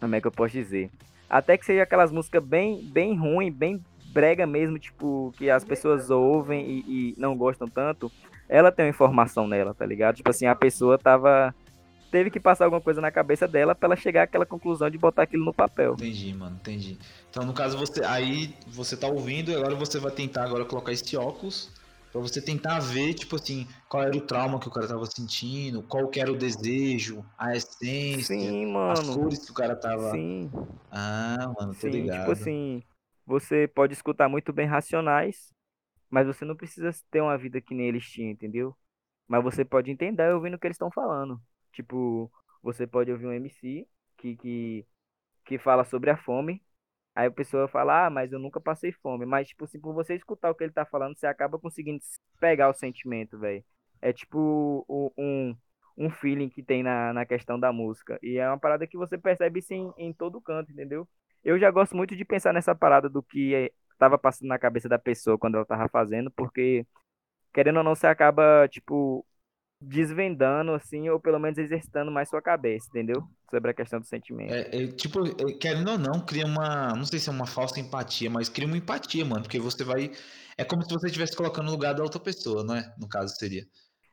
Como é que eu posso dizer? Até que seja aquelas músicas bem, bem ruim, bem brega mesmo, tipo, que as pessoas ouvem e, e, não gostam tanto, ela tem uma informação nela, tá ligado? Tipo assim, a pessoa tava. Teve que passar alguma coisa na cabeça dela para ela chegar àquela conclusão de botar aquilo no papel. Entendi, mano, entendi. Então, no caso, você. Aí você tá ouvindo e agora você vai tentar agora colocar esse óculos para você tentar ver, tipo assim, qual era o trauma que o cara tava sentindo, qual que era o desejo, a essência, Sim, mano. as cores que o cara tava. Sim. Ah, mano, tô Sim, tipo ligado. Tipo assim, você pode escutar muito bem Racionais, mas você não precisa ter uma vida que nem eles tinham, entendeu? Mas você pode entender ouvindo o que eles estão falando. Tipo, você pode ouvir um MC que, que, que fala sobre a fome, Aí a pessoa fala, ah, mas eu nunca passei fome. Mas, tipo, se por você escutar o que ele tá falando, você acaba conseguindo pegar o sentimento, velho. É tipo um, um feeling que tem na, na questão da música. E é uma parada que você percebe sim em todo canto, entendeu? Eu já gosto muito de pensar nessa parada do que é, tava passando na cabeça da pessoa quando ela tava fazendo, porque, querendo ou não, você acaba, tipo, desvendando, assim, ou pelo menos exercitando mais sua cabeça, entendeu? Sobre a questão do sentimento. É, é, tipo, é, querendo ou não, cria uma. Não sei se é uma falsa empatia, mas cria uma empatia, mano. Porque você vai. É como se você estivesse colocando no lugar da outra pessoa, não é? No caso, seria.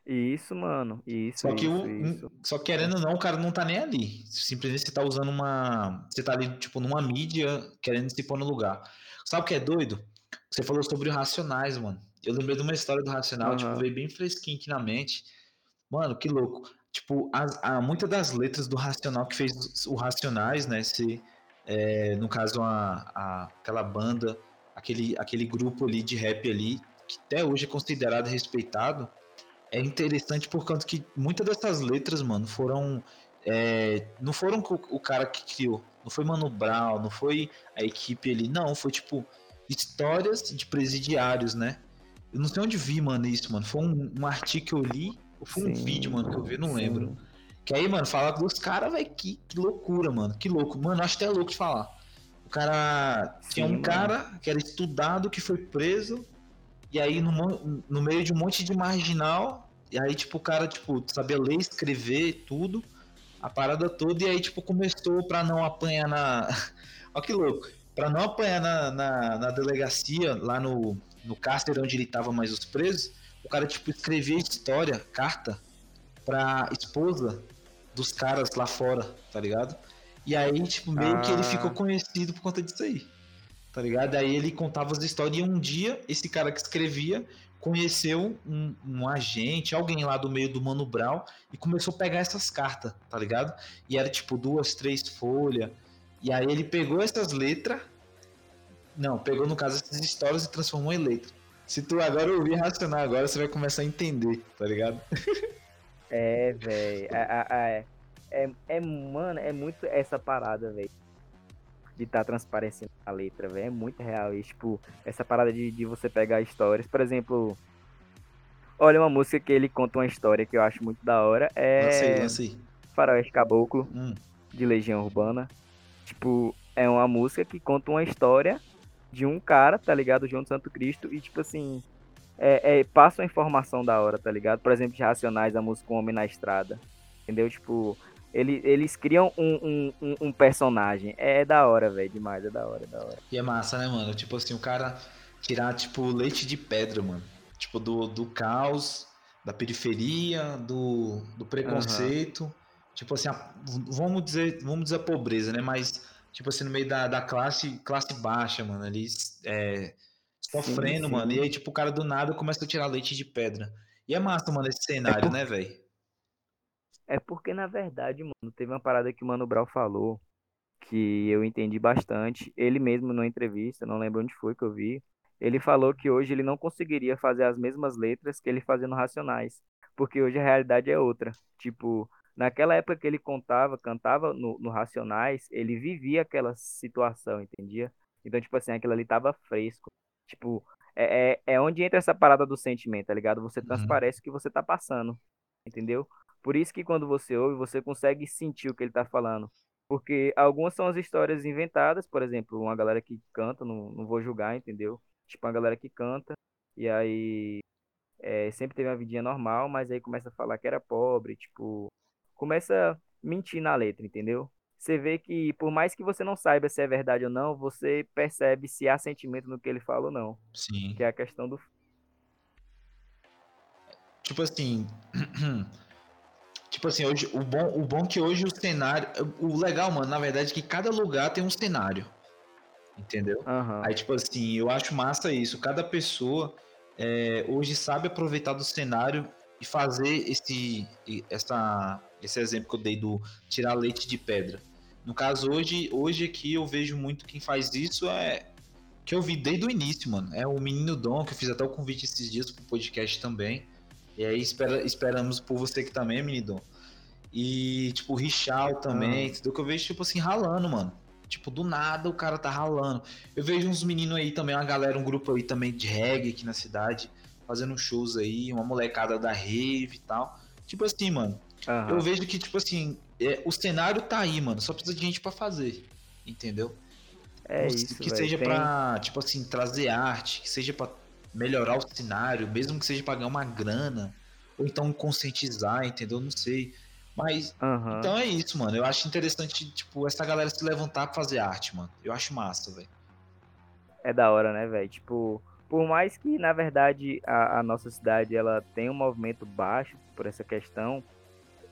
Isso, mano. Isso. Só que isso, o, isso. Só que querendo ou não, o cara não tá nem ali. Simplesmente você tá usando uma. Você tá ali, tipo, numa mídia querendo se pôr no lugar. Sabe o que é doido? Você falou sobre o Racionais, mano. Eu lembrei de uma história do Racional, uhum. tipo, veio bem fresquinho aqui na mente Mano, que louco. Tipo, muitas das letras do Racional que fez o Racionais, né? Se, é, no caso, a, a, aquela banda, aquele, aquele grupo ali de rap ali, que até hoje é considerado respeitado, é interessante por conta que muitas dessas letras, mano, foram. É, não foram o, o cara que criou, não foi Mano Brown, não foi a equipe ali, não, foi tipo histórias de presidiários, né? Eu não sei onde vi, mano, isso, mano. Foi um, um artigo que eu li foi um sim, vídeo, mano, que eu vi, não sim. lembro. Que aí, mano, fala dos caras, velho, que, que loucura, mano. Que louco. Mano, acho até louco de falar. O cara. Sim, tinha um mano. cara que era estudado, que foi preso. E aí, no, no meio de um monte de marginal. E aí, tipo, o cara, tipo, sabia ler, escrever, tudo. A parada toda. E aí, tipo, começou pra não apanhar na. Olha que louco. Pra não apanhar na, na, na delegacia, lá no, no cárcere onde ele tava mais os presos o cara, tipo, escrevia história, carta, pra esposa dos caras lá fora, tá ligado? E aí, tipo, meio ah. que ele ah. ficou conhecido por conta disso aí. Tá ligado? Aí ele contava as histórias e um dia, esse cara que escrevia conheceu um, um, agente, alguém lá do meio do Mano Brown, e começou a pegar essas cartas, tá ligado? E era tipo duas, três folhas. E aí ele pegou essas letras. Não, pegou no caso essas histórias e transformou em letra. Se tu agora ouvir racionar agora, você vai começar a entender, tá ligado? É, velho. É, é, é, é, mano, é muito essa parada, velho de estar tá transparecendo a letra, velho. É muito real. E, tipo, essa parada de, de você pegar histórias. Por exemplo, olha uma música que ele conta uma história que eu acho muito da hora. É. Lancei, lancei. Faroeste Caboclo, hum. de Legião Urbana. Tipo, é uma música que conta uma história de um cara, tá ligado? João Santo Cristo. E, tipo assim. É, é, passa uma informação da hora, tá ligado? Por exemplo, de Racionais, a música Um Homem na Estrada. Entendeu? Tipo, ele, eles criam um, um, um, personagem. É, da hora, velho. Demais, é da hora, é da hora. E é massa, né, mano? Tipo assim, o cara tirar, tipo, leite de pedra, mano. Tipo, do, do caos, da periferia, do, do preconceito. Uhum. Tipo assim, a, vamos dizer, vamos dizer a pobreza, né? Mas, tipo assim, no meio da, da classe, classe baixa, mano, ali é, sofrendo, sim, sim. mano. E aí, tipo, o cara do nada começa a tirar leite de pedra. E é massa, mano, esse cenário, é por... né, velho? É porque, na verdade, mano, teve uma parada que o Mano Brown falou que eu entendi bastante. Ele mesmo, numa entrevista, não lembro onde foi que eu vi, ele falou que hoje ele não conseguiria fazer as mesmas letras que ele fazia no Racionais, porque hoje a realidade é outra. Tipo, naquela época que ele contava, cantava no, no Racionais, ele vivia aquela situação, entendia? Então, tipo assim, aquilo ali tava fresco. Tipo, é, é, é onde entra essa parada do sentimento, tá ligado? Você uhum. transparece uhum. o que você tá passando, entendeu? Por isso que quando você ouve, você consegue sentir o que ele está falando. Porque algumas são as histórias inventadas, por exemplo, uma galera que canta, não, não vou julgar, entendeu? Tipo, uma galera que canta, e aí é, sempre teve uma vidinha normal, mas aí começa a falar que era pobre, tipo, começa a mentir na letra, entendeu? Você vê que, por mais que você não saiba se é verdade ou não, você percebe se há sentimento no que ele fala ou não. Sim. Que é a questão do. Tipo assim. Tipo assim, hoje, o bom, o bom que hoje o cenário. O legal, mano, na verdade, é que cada lugar tem um cenário. Entendeu? Uhum. Aí, tipo assim, eu acho massa isso. Cada pessoa é, hoje sabe aproveitar do cenário e fazer esse, essa, esse exemplo que eu dei do tirar leite de pedra. No caso, hoje, hoje aqui eu vejo muito quem faz isso é. Que eu vi desde o início, mano. É o Menino Dom, que eu fiz até o convite esses dias pro podcast também. E aí espera, esperamos por você que também, menino. E, tipo, o Richal também, ah. que eu vejo, tipo assim, ralando, mano. Tipo, do nada o cara tá ralando. Eu vejo uns meninos aí também, uma galera, um grupo aí também de reggae aqui na cidade, fazendo shows aí, uma molecada da rave e tal. Tipo assim, mano. Uhum. Eu vejo que, tipo assim, é, o cenário tá aí, mano. Só precisa de gente para fazer. Entendeu? É isso, que véio, seja tem... pra, tipo assim, trazer arte, que seja pra melhorar o cenário, mesmo que seja pagar uma grana, ou então conscientizar, entendeu? Não sei. Mas, uhum. então é isso, mano. Eu acho interessante, tipo, essa galera se levantar pra fazer arte, mano. Eu acho massa, velho. É da hora, né, velho? Tipo, por mais que, na verdade, a, a, nossa cidade, ela tem um movimento baixo por essa questão,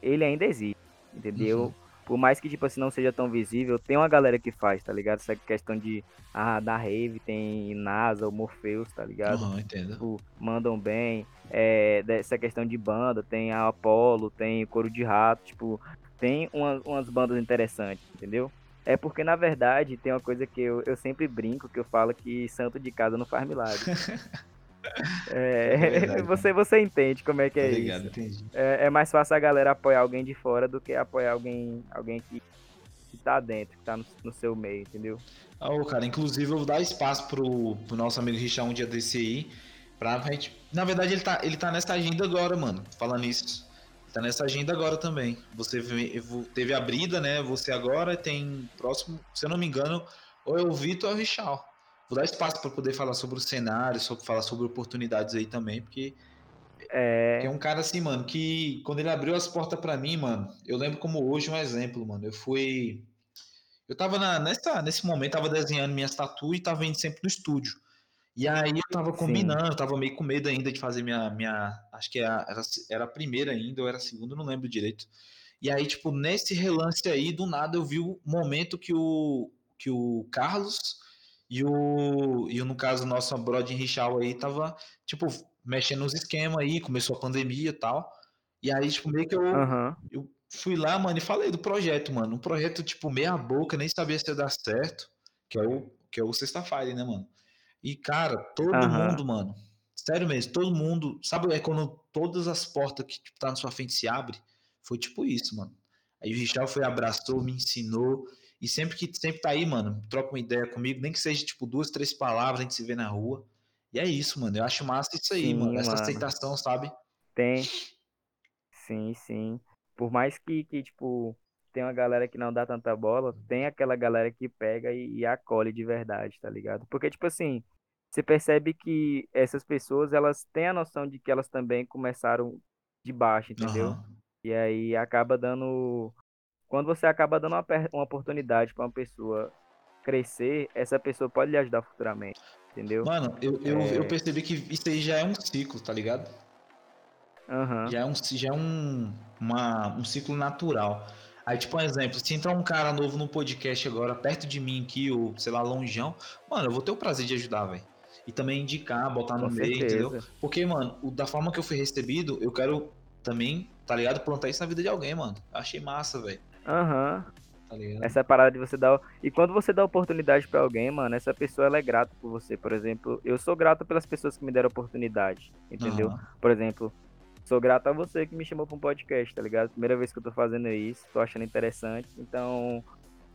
ele ainda existe, entendeu? Uhum por mais que, tipo assim, não seja tão visível, tem uma galera que faz, tá ligado? Essa questão de, ah, da Rave tem NASA, o Morpheus, tá ligado? Uhum, entendo. Tipo, mandam bem. É, dessa questão de banda, tem a Apollo, tem o Coro de Rato, tipo, tem umas, umas bandas interessantes, entendeu? É porque, na verdade, tem uma coisa que eu, eu sempre brinco, que eu falo que santo de casa não faz milagre. É, é você, você entende como é que é Obrigado, isso. Entendi. É, é, mais fácil a galera apoiar alguém de fora do que apoiar alguém, alguém que, que tá dentro, que tá no, no seu meio, entendeu? Ah, oh, cara, inclusive eu vou dar espaço pro, pro nosso amigo Richard um dia desse aí. Pra gente. Na verdade, ele tá, ele tá nessa agenda agora, mano. Falando isso. Tá nessa agenda agora também. Você teve a Brida, né? Você agora tem próximo, se eu não me engano, ou é o Vitor ou é o Richard. Vou dar espaço para poder falar sobre o cenário, sobre, falar sobre oportunidades aí também, porque é... é um cara assim, mano, que quando ele abriu as portas para mim, mano, eu lembro como hoje um exemplo, mano. Eu fui. Eu tava na, nessa, nesse momento, tava desenhando minhas tatu e tava indo sempre no estúdio. E aí eu tava combinando, Sim. eu tava meio com medo ainda de fazer minha. minha acho que era, era a primeira ainda, ou era a segunda, não lembro direito. E aí, tipo, nesse relance aí, do nada eu vi o momento que o, que o Carlos e o, e o no caso, nosso brother Richal aí tava, tipo, mexendo nos esquemas aí, começou a pandemia e tal. E aí, tipo, meio que eu, uhum. eu fui lá, mano, e falei do projeto, mano. Um projeto, tipo, meia boca, nem sabia se ia dar certo, que é o, que é o Sexta-feira, né, mano? E, cara, todo uhum. mundo, mano, sério mesmo, todo mundo, sabe, é quando todas as portas que tipo, tá na sua frente se abrem? Foi tipo isso, mano. Aí o Richard foi, abraçou, me ensinou, e sempre que sempre tá aí, mano, troca uma ideia comigo, nem que seja, tipo, duas, três palavras, a gente se vê na rua. E é isso, mano, eu acho massa isso aí, Sim, mano, essa mano. aceitação, sabe? Tem. Sim, sim por mais que, que, tipo, tem uma galera que não dá tanta bola, tem aquela galera que pega e, e acolhe de verdade, tá ligado? Porque, tipo assim, você percebe que essas pessoas, elas têm a noção de que elas também começaram de baixo, entendeu? Uhum. E aí acaba dando. Quando você acaba dando uma, uma oportunidade para uma pessoa crescer, essa pessoa pode lhe ajudar futuramente, entendeu? Mano, eu, eu, é... eu percebi que isso aí já é um ciclo, tá ligado? Uhum. Já é um, já é um, uma, um ciclo natural. Aí, tipo, um exemplo, se entrar um cara novo no podcast agora, perto de mim aqui, ou sei lá, longeão, mano, eu vou ter o prazer de ajudar, velho. E também indicar, botar no meio, entendeu? Porque, mano, o, da forma que eu fui recebido, eu quero também, tá ligado? Plantar isso na vida de alguém, mano. Achei massa, velho. Aham. Uhum. Tá essa parada de você dar. E quando você dá oportunidade para alguém, mano, essa pessoa ela é grata por você. Por exemplo, eu sou grato pelas pessoas que me deram oportunidade. Entendeu? Uhum. Por exemplo, Sou grato a você que me chamou para um podcast, tá ligado? Primeira vez que eu tô fazendo isso, tô achando interessante. Então,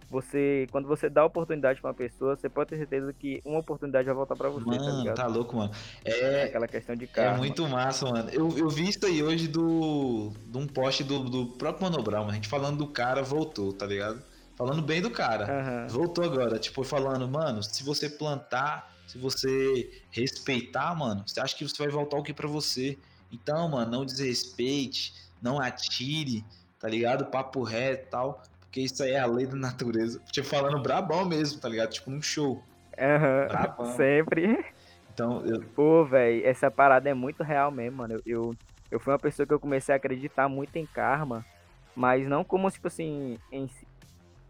você, quando você dá oportunidade para uma pessoa, você pode ter certeza que uma oportunidade vai voltar para você, tá mano, tá ligado? tá louco, mano. É aquela questão de carro. É muito massa, mano. Eu, eu vi isso aí hoje do de um post do, do próprio Mano Brown, a gente falando do cara voltou, tá ligado? Falando bem do cara. Uhum. Voltou agora, tipo, falando, mano, se você plantar, se você respeitar, mano, você acha que você vai voltar o que para você? Então, mano, não desrespeite, não atire, tá ligado? Papo reto e tal. Porque isso aí é a lei da natureza. Tipo, falando brabão mesmo, tá ligado? Tipo, num show. Aham, uhum, sempre. Então, eu... Pô, velho, essa parada é muito real mesmo, mano. Eu, eu, eu fui uma pessoa que eu comecei a acreditar muito em karma, mas não como, tipo assim, em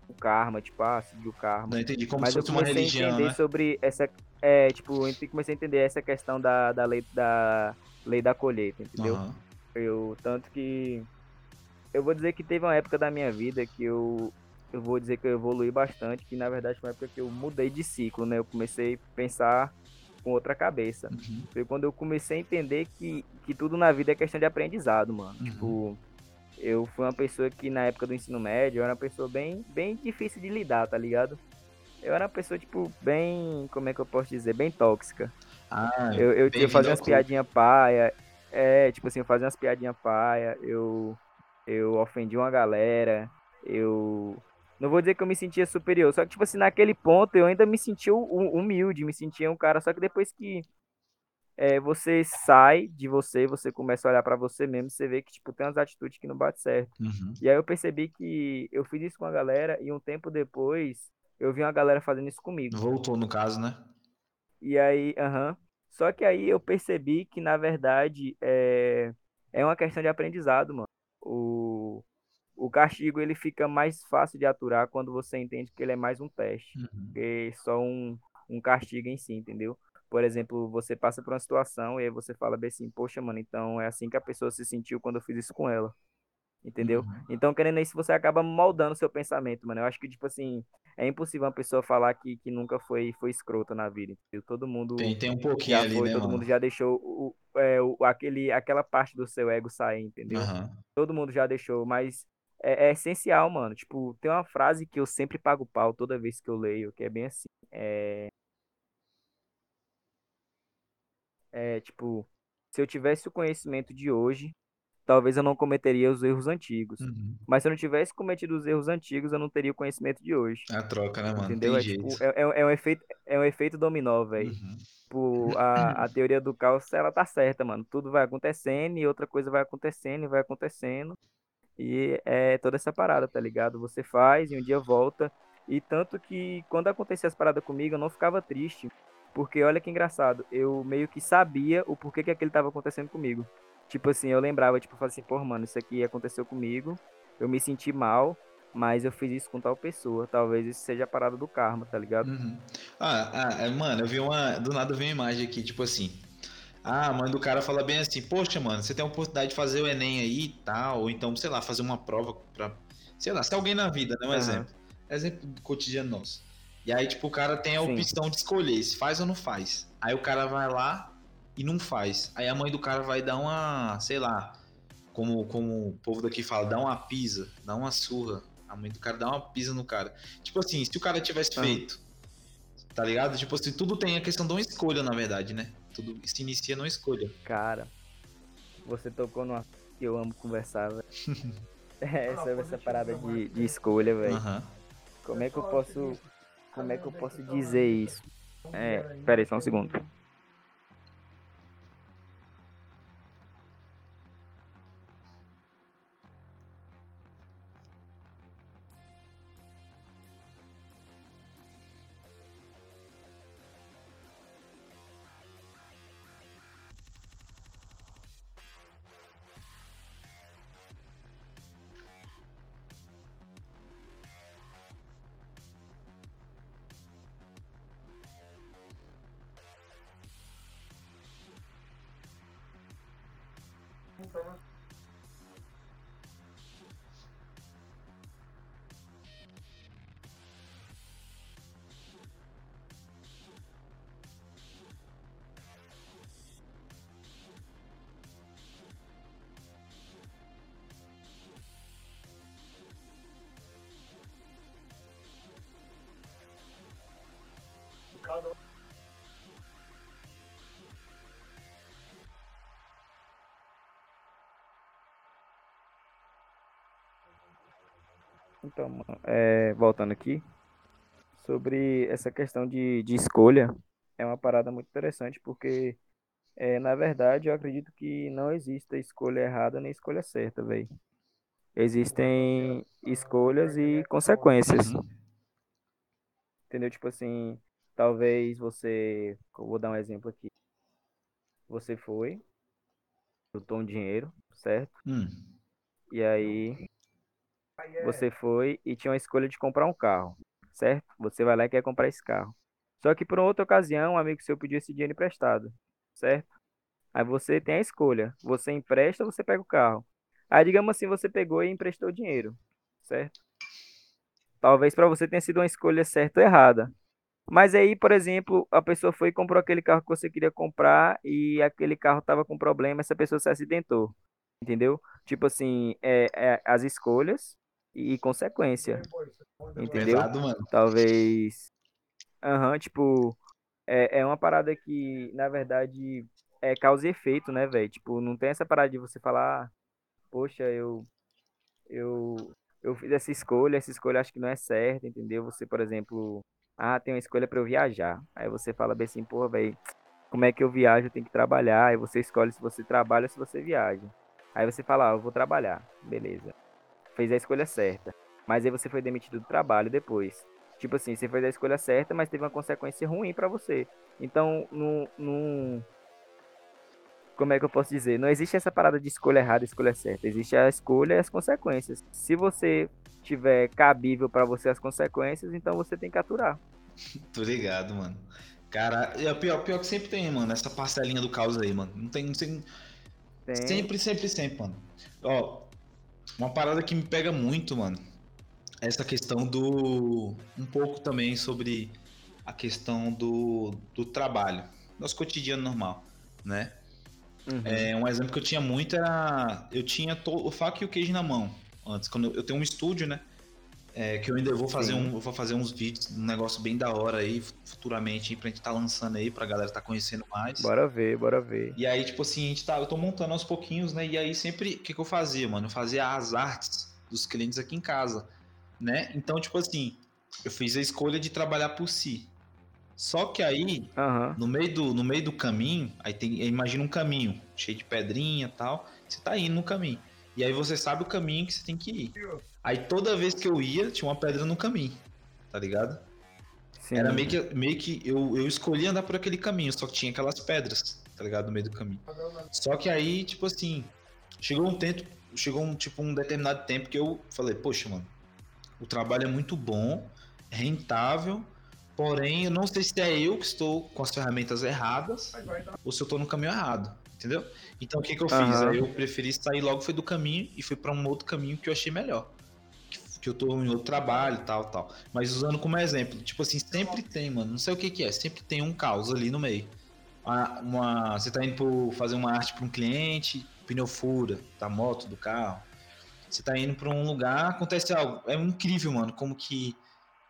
o karma, tipo, ah, seguir o karma. Não entendi como mas se fosse uma religião, a entender né? sobre essa, é, tipo, eu comecei a entender essa questão da, da lei da lei da colheita, entendeu? Uhum. Eu, tanto que eu vou dizer que teve uma época da minha vida que eu eu vou dizer que eu evolui bastante, que na verdade foi uma época que eu mudei de ciclo, né? Eu comecei a pensar com outra cabeça. Uhum. Foi quando eu comecei a entender que, que tudo na vida é questão de aprendizado, mano. Uhum. Tipo, eu fui uma pessoa que na época do ensino médio eu era uma pessoa bem, bem difícil de lidar, tá ligado? Eu era uma pessoa, tipo, bem. Como é que eu posso dizer? Bem tóxica. Ah, eu, eu, eu fazia umas piadinhas paia. É, tipo assim, eu fazia umas piadinhas paia. Eu, eu ofendi uma galera. Eu. Não vou dizer que eu me sentia superior, só que, tipo assim, naquele ponto eu ainda me sentia humilde, me sentia um cara. Só que depois que é, você sai de você, você começa a olhar para você mesmo, você vê que, tipo, tem umas atitudes que não bate certo. Uhum. E aí eu percebi que eu fiz isso com a galera e um tempo depois eu vi uma galera fazendo isso comigo. Voltou, no caso, né? E aí, aham. Uhum. Só que aí eu percebi que, na verdade, é, é uma questão de aprendizado, mano. O, o castigo, ele fica mais fácil de aturar quando você entende que ele é mais um teste. Uhum. Que só um, um castigo em si, entendeu? Por exemplo, você passa por uma situação e aí você fala bem assim, poxa, mano, então é assim que a pessoa se sentiu quando eu fiz isso com ela. Entendeu? Uhum. Então, querendo isso, você acaba moldando o seu pensamento, mano. Eu acho que, tipo assim, é impossível uma pessoa falar que, que nunca foi, foi escrota na vida. Entendeu? Todo mundo. Tem, tem um pouquinho já ali, foi, né, Todo mano? mundo já deixou o, é, o, aquele, aquela parte do seu ego sair, entendeu? Uhum. Todo mundo já deixou, mas é, é, essencial, mano. Tipo, tem uma frase que eu sempre pago pau toda vez que eu leio, que é bem assim. É. É, tipo, se eu tivesse o conhecimento de hoje, talvez eu não cometeria os erros antigos. Uhum. Mas se eu não tivesse cometido os erros antigos, eu não teria o conhecimento de hoje. É a troca, né, mano? Entendeu? Tem é, jeito. tipo, é, é, é, um efeito, é um efeito dominó, velho. Uhum. Tipo, a, a teoria do caos, ela tá certa, mano. Tudo vai acontecendo e outra coisa vai acontecendo e vai acontecendo. E é toda essa parada, tá ligado? Você faz e um dia volta. E tanto que quando acontecia as paradas comigo, eu não ficava triste. Porque olha que engraçado, eu meio que sabia o porquê que aquilo tava acontecendo comigo. Tipo assim, eu lembrava, tipo, eu falava assim, pô, mano, isso aqui aconteceu comigo, eu me senti mal, mas eu fiz isso com tal pessoa. Talvez isso seja a parada do karma, tá ligado? Uhum. Ah, ah, é, mano, eu vi uma. Do nada eu vi uma imagem aqui, tipo assim. Ah, a mãe do cara fala bem assim, poxa, mano, você tem a oportunidade de fazer o Enem aí e tal, ou então, sei lá, fazer uma prova pra. Sei lá, se alguém na vida, né? Um uhum. exemplo. Exemplo do cotidiano nosso. E aí, tipo, o cara tem a Sim. opção de escolher se faz ou não faz. Aí o cara vai lá e não faz. Aí a mãe do cara vai dar uma, sei lá, como, como o povo daqui fala, dá uma pisa, dá uma surra. A mãe do cara dá uma pisa no cara. Tipo assim, se o cara tivesse ah. feito, tá ligado? Tipo assim, tudo tem a questão de uma escolha, na verdade, né? Tudo se inicia numa escolha. Cara, você tocou numa que eu amo conversar, velho. é, essa, essa parada de, de escolha, velho. Uhum. Como é que eu posso. Como é que eu posso dizer isso? É, pera aí, só um segundo. insanın Então, é, voltando aqui, sobre essa questão de, de escolha, é uma parada muito interessante, porque, é, na verdade, eu acredito que não existe escolha errada nem escolha certa, velho. Existem escolhas e consequências. Entendeu? Tipo assim, talvez você. vou dar um exemplo aqui. Você foi, lutou um dinheiro, certo? Hum. E aí você foi e tinha uma escolha de comprar um carro, certo? Você vai lá e quer comprar esse carro. Só que por outra ocasião, um amigo seu pediu esse dinheiro emprestado, certo? Aí você tem a escolha. Você empresta ou você pega o carro. Aí, digamos assim, você pegou e emprestou dinheiro, certo? Talvez para você tenha sido uma escolha certa ou errada. Mas aí, por exemplo, a pessoa foi e comprou aquele carro que você queria comprar e aquele carro estava com problema, essa pessoa se acidentou. Entendeu? Tipo assim, é, é, as escolhas e consequência. Entendeu? Pesado, mano. Talvez. Aham, uhum, tipo. É, é uma parada que, na verdade, é causa e efeito, né, velho? Tipo, não tem essa parada de você falar, ah, poxa, eu. Eu. Eu fiz essa escolha, essa escolha acho que não é certa, entendeu? Você, por exemplo, ah, tem uma escolha para eu viajar. Aí você fala bem assim, pô, velho, como é que eu viajo? Eu tenho que trabalhar. Aí você escolhe se você trabalha ou se você viaja. Aí você fala, ah, eu vou trabalhar. Beleza fez a escolha certa. Mas aí você foi demitido do trabalho depois. Tipo assim, você fez a escolha certa, mas teve uma consequência ruim para você. Então, não, não. Como é que eu posso dizer? Não existe essa parada de escolha errada e escolha certa. Existe a escolha e as consequências. Se você tiver cabível para você as consequências, então você tem que aturar. Tô ligado, mano. Cara, é o pior, pior que sempre tem, mano, essa parcelinha do caos aí, mano. Não tem, não tem... tem. Sempre, sempre, sempre, mano. Ó, uma parada que me pega muito, mano, é essa questão do. Um pouco também sobre a questão do, do trabalho, nosso cotidiano normal, né? Uhum. É, um exemplo que eu tinha muito era. Eu tinha to, o faca e o queijo na mão antes. Quando eu, eu tenho um estúdio, né? É, que eu ainda vou fazer, um, vou fazer uns vídeos, um negócio bem da hora aí, futuramente, pra gente tá lançando aí, pra galera tá conhecendo mais. Bora ver, bora ver. E aí, tipo assim, a gente tá, eu tô montando aos pouquinhos, né? E aí sempre, o que, que eu fazia, mano? Eu fazia as artes dos clientes aqui em casa, né? Então, tipo assim, eu fiz a escolha de trabalhar por si. Só que aí, uhum. no, meio do, no meio do caminho, aí tem, imagina um caminho cheio de pedrinha e tal, você tá indo no caminho. E aí você sabe o caminho que você tem que ir. Aí toda vez que eu ia, tinha uma pedra no caminho, tá ligado? Sim. Era meio que, meio que eu, eu escolhi andar por aquele caminho, só que tinha aquelas pedras, tá ligado? No meio do caminho. Só que aí, tipo assim, chegou um tempo, chegou um, tipo, um determinado tempo que eu falei, poxa, mano, o trabalho é muito bom, é rentável, Porém, eu não sei se é eu que estou com as ferramentas erradas ou se eu estou no caminho errado, entendeu? Então o que, que eu fiz? Aí eu preferi sair logo foi do caminho e fui para um outro caminho que eu achei melhor. Que, eu estou em outro trabalho tal, tal. Mas usando como exemplo, tipo assim, sempre tem, mano, não sei o que, que é, sempre tem um caos ali no meio. Uma, uma você está indo pro, fazer uma arte para um cliente, pneu fura da moto, do carro. Você está indo para um lugar, acontece algo. É incrível, mano, como que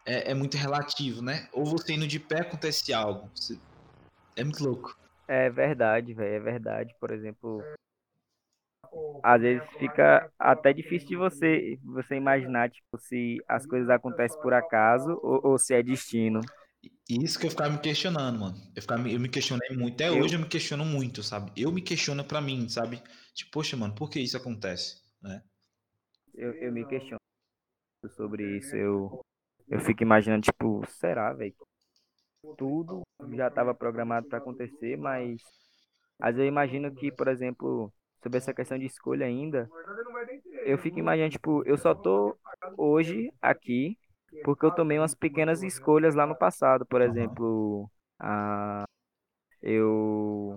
é, é muito relativo, né? Ou você indo de pé acontece algo. Você... É muito louco. É verdade, velho, é verdade. Por exemplo, às vezes fica até difícil de você você imaginar tipo se as coisas acontecem por acaso ou, ou se é destino. Isso que eu ficava me questionando, mano. Eu, ficava, eu me questionei muito. Até eu... hoje eu me questiono muito, sabe? Eu me questiono pra mim, sabe? Tipo, poxa, mano, por que isso acontece? Né? Eu, eu me questiono sobre isso. Eu, eu fico imaginando, tipo, será, velho? Tudo já estava programado para acontecer, mas às vezes eu imagino que, por exemplo, sobre essa questão de escolha ainda, eu fico imaginando, tipo, eu só tô hoje aqui porque eu tomei umas pequenas escolhas lá no passado, por exemplo, a eu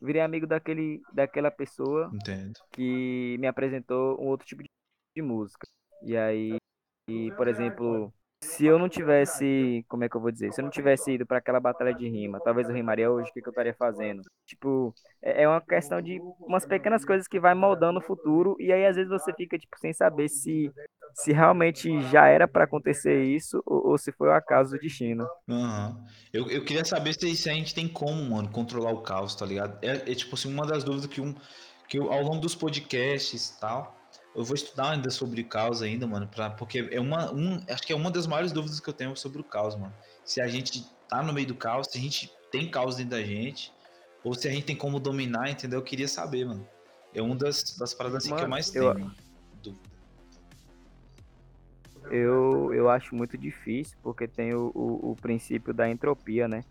virei amigo daquele daquela pessoa Entendo. que me apresentou um outro tipo de música. E aí, e, por exemplo, se eu não tivesse, como é que eu vou dizer? Se eu não tivesse ido para aquela batalha de rima, talvez eu rimaria hoje, o que, que eu estaria fazendo? Tipo, é, é uma questão de umas pequenas coisas que vai moldando o futuro e aí às vezes você fica tipo sem saber se se realmente já era para acontecer isso ou, ou, se foi o acaso do destino. Uhum. Eu, eu queria saber se, se, a gente tem como, mano, controlar o caos, tá ligado? É, é tipo assim, uma das dúvidas que um que eu, ao longo dos podcasts e tal, eu vou estudar ainda sobre o caos ainda, mano, pra, porque é uma, um, acho que é uma das maiores dúvidas que eu tenho sobre o caos, mano. Se a gente tá no meio do caos, se a gente tem caos dentro da gente, ou se a gente tem como dominar, entendeu? Eu queria saber, mano. É uma das, das paradas assim, mano, que eu mais tenho, eu... dúvida. Eu, eu acho muito difícil, porque tem o, o, o princípio da entropia, né?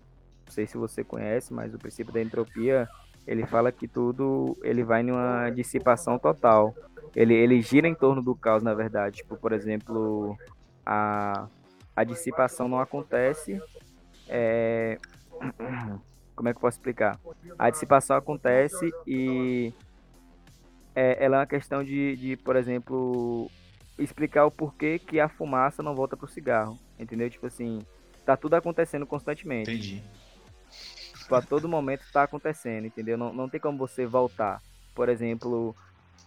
Não sei se você conhece, mas o princípio da entropia, ele fala que tudo ele vai numa dissipação total ele, ele gira em torno do caos, na verdade. Tipo, por exemplo, a, a dissipação não acontece. É... Como é que eu posso explicar? A dissipação acontece e é, ela é uma questão de, de, por exemplo, explicar o porquê que a fumaça não volta pro cigarro. Entendeu? Tipo assim, tá tudo acontecendo constantemente. Entendi. Tipo, a todo momento tá acontecendo, entendeu? Não, não tem como você voltar. Por exemplo,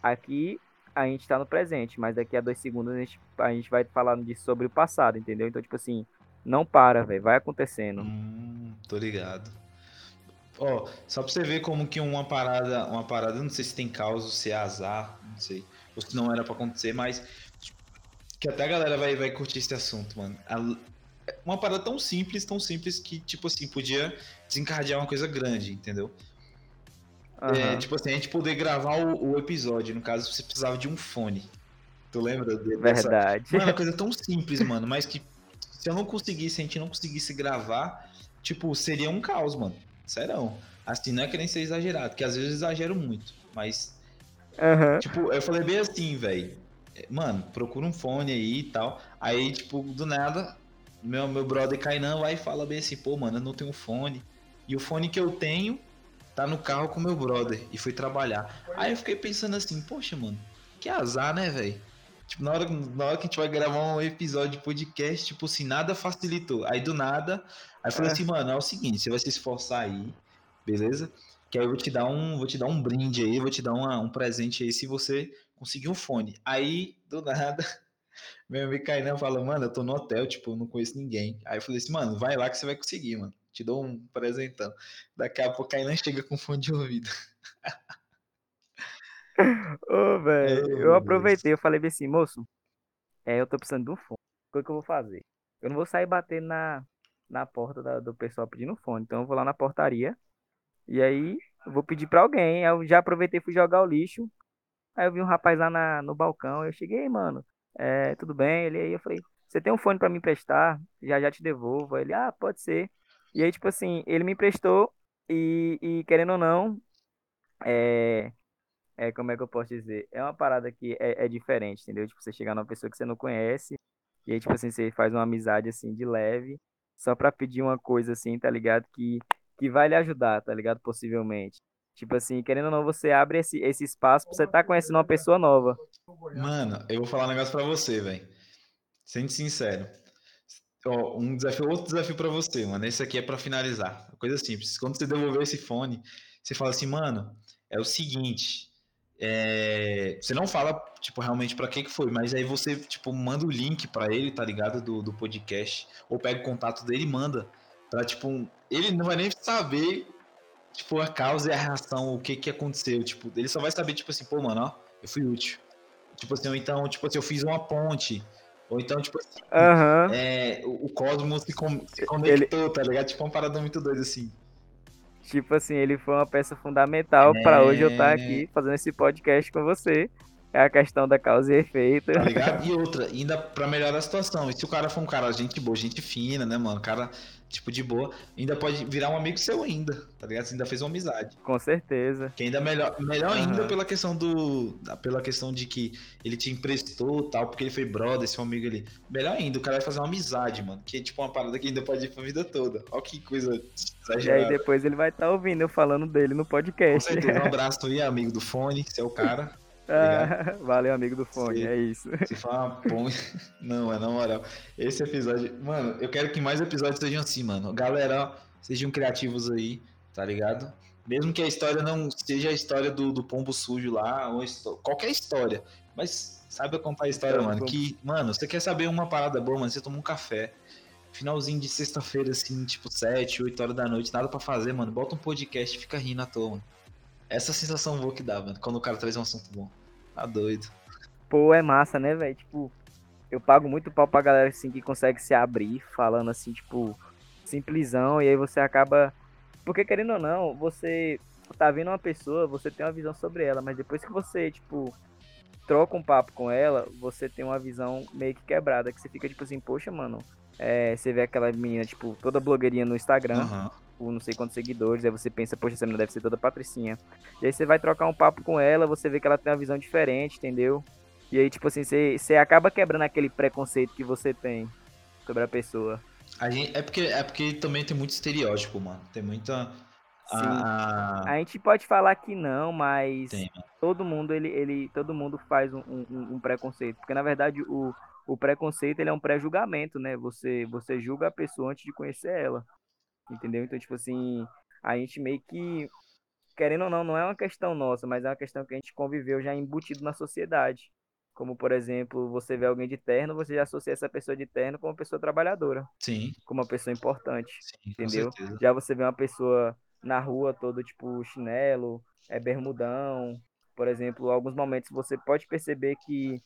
aqui a gente tá no presente, mas daqui a dois segundos a gente, a gente vai falar disso sobre o passado, entendeu? Então, tipo assim, não para, velho, vai acontecendo. Hum, tô ligado. Ó, oh, só pra você ver como que uma parada, uma parada, não sei se tem causa, se é azar, não sei, ou se não era para acontecer, mas que até a galera vai, vai curtir esse assunto, mano. uma parada tão simples, tão simples que, tipo assim, podia desencadear uma coisa grande, entendeu? Uhum. É, tipo assim, a gente poder gravar o, o, episódio, no caso, você precisava de um fone. Tu lembra? Dessa... Verdade. Mano, é uma coisa tão simples, mano, mas que se eu não conseguisse, a gente não conseguisse gravar, tipo, seria um caos, mano. Serão. Assim, não é querendo ser exagerado, porque às vezes eu exagero muito, mas. Uhum. Tipo, eu falei bem assim, velho. É, mano, procura um fone aí e tal. Aí, tipo, do nada, meu, meu brother Kainan vai e fala bem assim, pô, mano, eu não tenho fone. E o fone que eu tenho tá no carro com meu brother e fui trabalhar. Aí eu fiquei pensando assim, poxa, mano, que azar, né, velho? Tipo, na hora, na hora que a gente vai gravar um episódio de podcast, tipo assim, nada facilitou. Aí do nada, aí eu falei é. assim, mano, é o seguinte, você vai se esforçar aí, beleza? Que aí eu vou te dar um, vou te dar um brinde aí, vou te dar uma, um presente aí se você conseguir um fone. Aí, do nada, meu amigo Kainan fala, mano, eu tô no hotel, tipo, eu não conheço ninguém. Aí eu falei assim, mano, vai lá que você vai conseguir, mano te dou um presentão. Daqui a pouco a Kainan chega com fone de ouvido. Ô, velho, eu aproveitei, eu falei assim, moço, é, eu tô precisando de um fone. O que eu vou fazer? Eu não vou sair batendo na, na porta da, do pessoal pedindo fone. Então eu vou lá na portaria. E aí eu vou pedir pra alguém. Eu já aproveitei e fui jogar o lixo. Aí eu vi um rapaz lá na, no balcão. Eu cheguei, mano. É, tudo bem? Ele aí eu falei, você tem um fone para me emprestar? Já já te devolvo. Ele, ah, pode ser. E aí, tipo assim, ele me emprestou e, e querendo ou não, é, é, como é que eu posso dizer? É uma parada que é, é diferente, entendeu? Tipo, você chegar numa pessoa que você não conhece, e aí, tipo assim, você faz uma amizade, assim, de leve, só pra pedir uma coisa assim, tá ligado? Que, que vai lhe ajudar, tá ligado? Possivelmente. Tipo assim, querendo ou não, você abre esse, esse espaço pra você estar tá conhecendo uma pessoa nova. Mano, eu vou falar um negócio pra você, velho. Sendo sincero. Ó, um desafio, outro desafio para você, mano. Esse aqui é para finalizar. Coisa simples. Quando você devolver esse fone, você fala assim, mano, é o seguinte. É... Você não fala, tipo, realmente para que que foi, mas aí você, tipo, manda o link para ele, tá ligado? Do, do podcast. Ou pega o contato dele e manda. Pra, tipo, ele não vai nem saber, tipo, a causa e a reação, o que que aconteceu. Tipo, ele só vai saber, tipo assim, pô, mano, ó, eu fui útil. Tipo assim, ou então, tipo assim, eu fiz uma ponte ou então, tipo assim, uhum. é, o, o cosmos se, com, se conectou, ele... tá ligado? Tipo, uma parada muito doida, assim. Tipo assim, ele foi uma peça fundamental é... para hoje eu estar aqui fazendo esse podcast com você. É a questão da causa e efeito. Tá ligado? E outra, ainda pra melhorar a situação. E se o cara for um cara, gente boa, gente fina, né, mano? Cara tipo, de boa, ainda pode virar um amigo seu ainda, tá ligado? Você ainda fez uma amizade. Com certeza. Que ainda é melhor, melhor uhum. ainda pela questão do, pela questão de que ele te emprestou tal, porque ele foi brother, seu amigo ali. Melhor ainda, o cara vai fazer uma amizade, mano, que é tipo uma parada que ainda pode ir pra vida toda. Olha que coisa exagerada. E aí depois ele vai estar tá ouvindo eu falando dele no podcast. Com certeza, um abraço aí, amigo do fone, seu cara. Ah, valeu, amigo do fone, se, é isso. Se fala uma ponte. Não, é na moral. Esse episódio. Mano, eu quero que mais episódios sejam assim, mano. Galera, sejam criativos aí, tá ligado? Mesmo que a história não seja a história do, do pombo sujo lá, ou qualquer história. Mas saiba contar a história, mano. Que, mano, você quer saber uma parada boa, mano? Você toma um café. Finalzinho de sexta-feira, assim, tipo 7, 8 horas da noite, nada para fazer, mano. Bota um podcast e fica rindo à toa, mano. Essa sensação boa que dá, mano, quando o cara traz um assunto bom. Tá doido. Pô, é massa, né, velho? Tipo, eu pago muito pau pra galera assim que consegue se abrir, falando assim, tipo, simplesão, e aí você acaba. Porque querendo ou não, você tá vendo uma pessoa, você tem uma visão sobre ela, mas depois que você, tipo, troca um papo com ela, você tem uma visão meio que quebrada, que você fica tipo assim, poxa, mano, é, você vê aquela menina, tipo, toda blogueirinha no Instagram, uhum tipo, não sei quantos seguidores, aí você pensa, poxa, essa menina deve ser toda patricinha. E aí você vai trocar um papo com ela, você vê que ela tem uma visão diferente, entendeu? E aí, tipo assim, você, você acaba quebrando aquele preconceito que você tem sobre a pessoa. A gente, é, porque, é porque também tem muito estereótipo, mano. Tem muita. Sim. A... a gente pode falar que não, mas tem, todo mundo ele, ele todo mundo faz um, um, um, preconceito, porque na verdade o, o preconceito ele é um pré-julgamento, né? Você você julga a pessoa antes de conhecer ela. Entendeu? Então, tipo assim, a gente meio que, querendo ou não, não é uma questão nossa, mas é uma questão que a gente conviveu já embutido na sociedade. Como, por exemplo, você vê alguém de terno, você já associa essa pessoa de terno com uma pessoa trabalhadora. Sim. Como uma pessoa importante. Sim, entendeu? Já você vê uma pessoa na rua todo tipo chinelo, é bermudão. Por exemplo, alguns momentos você pode perceber que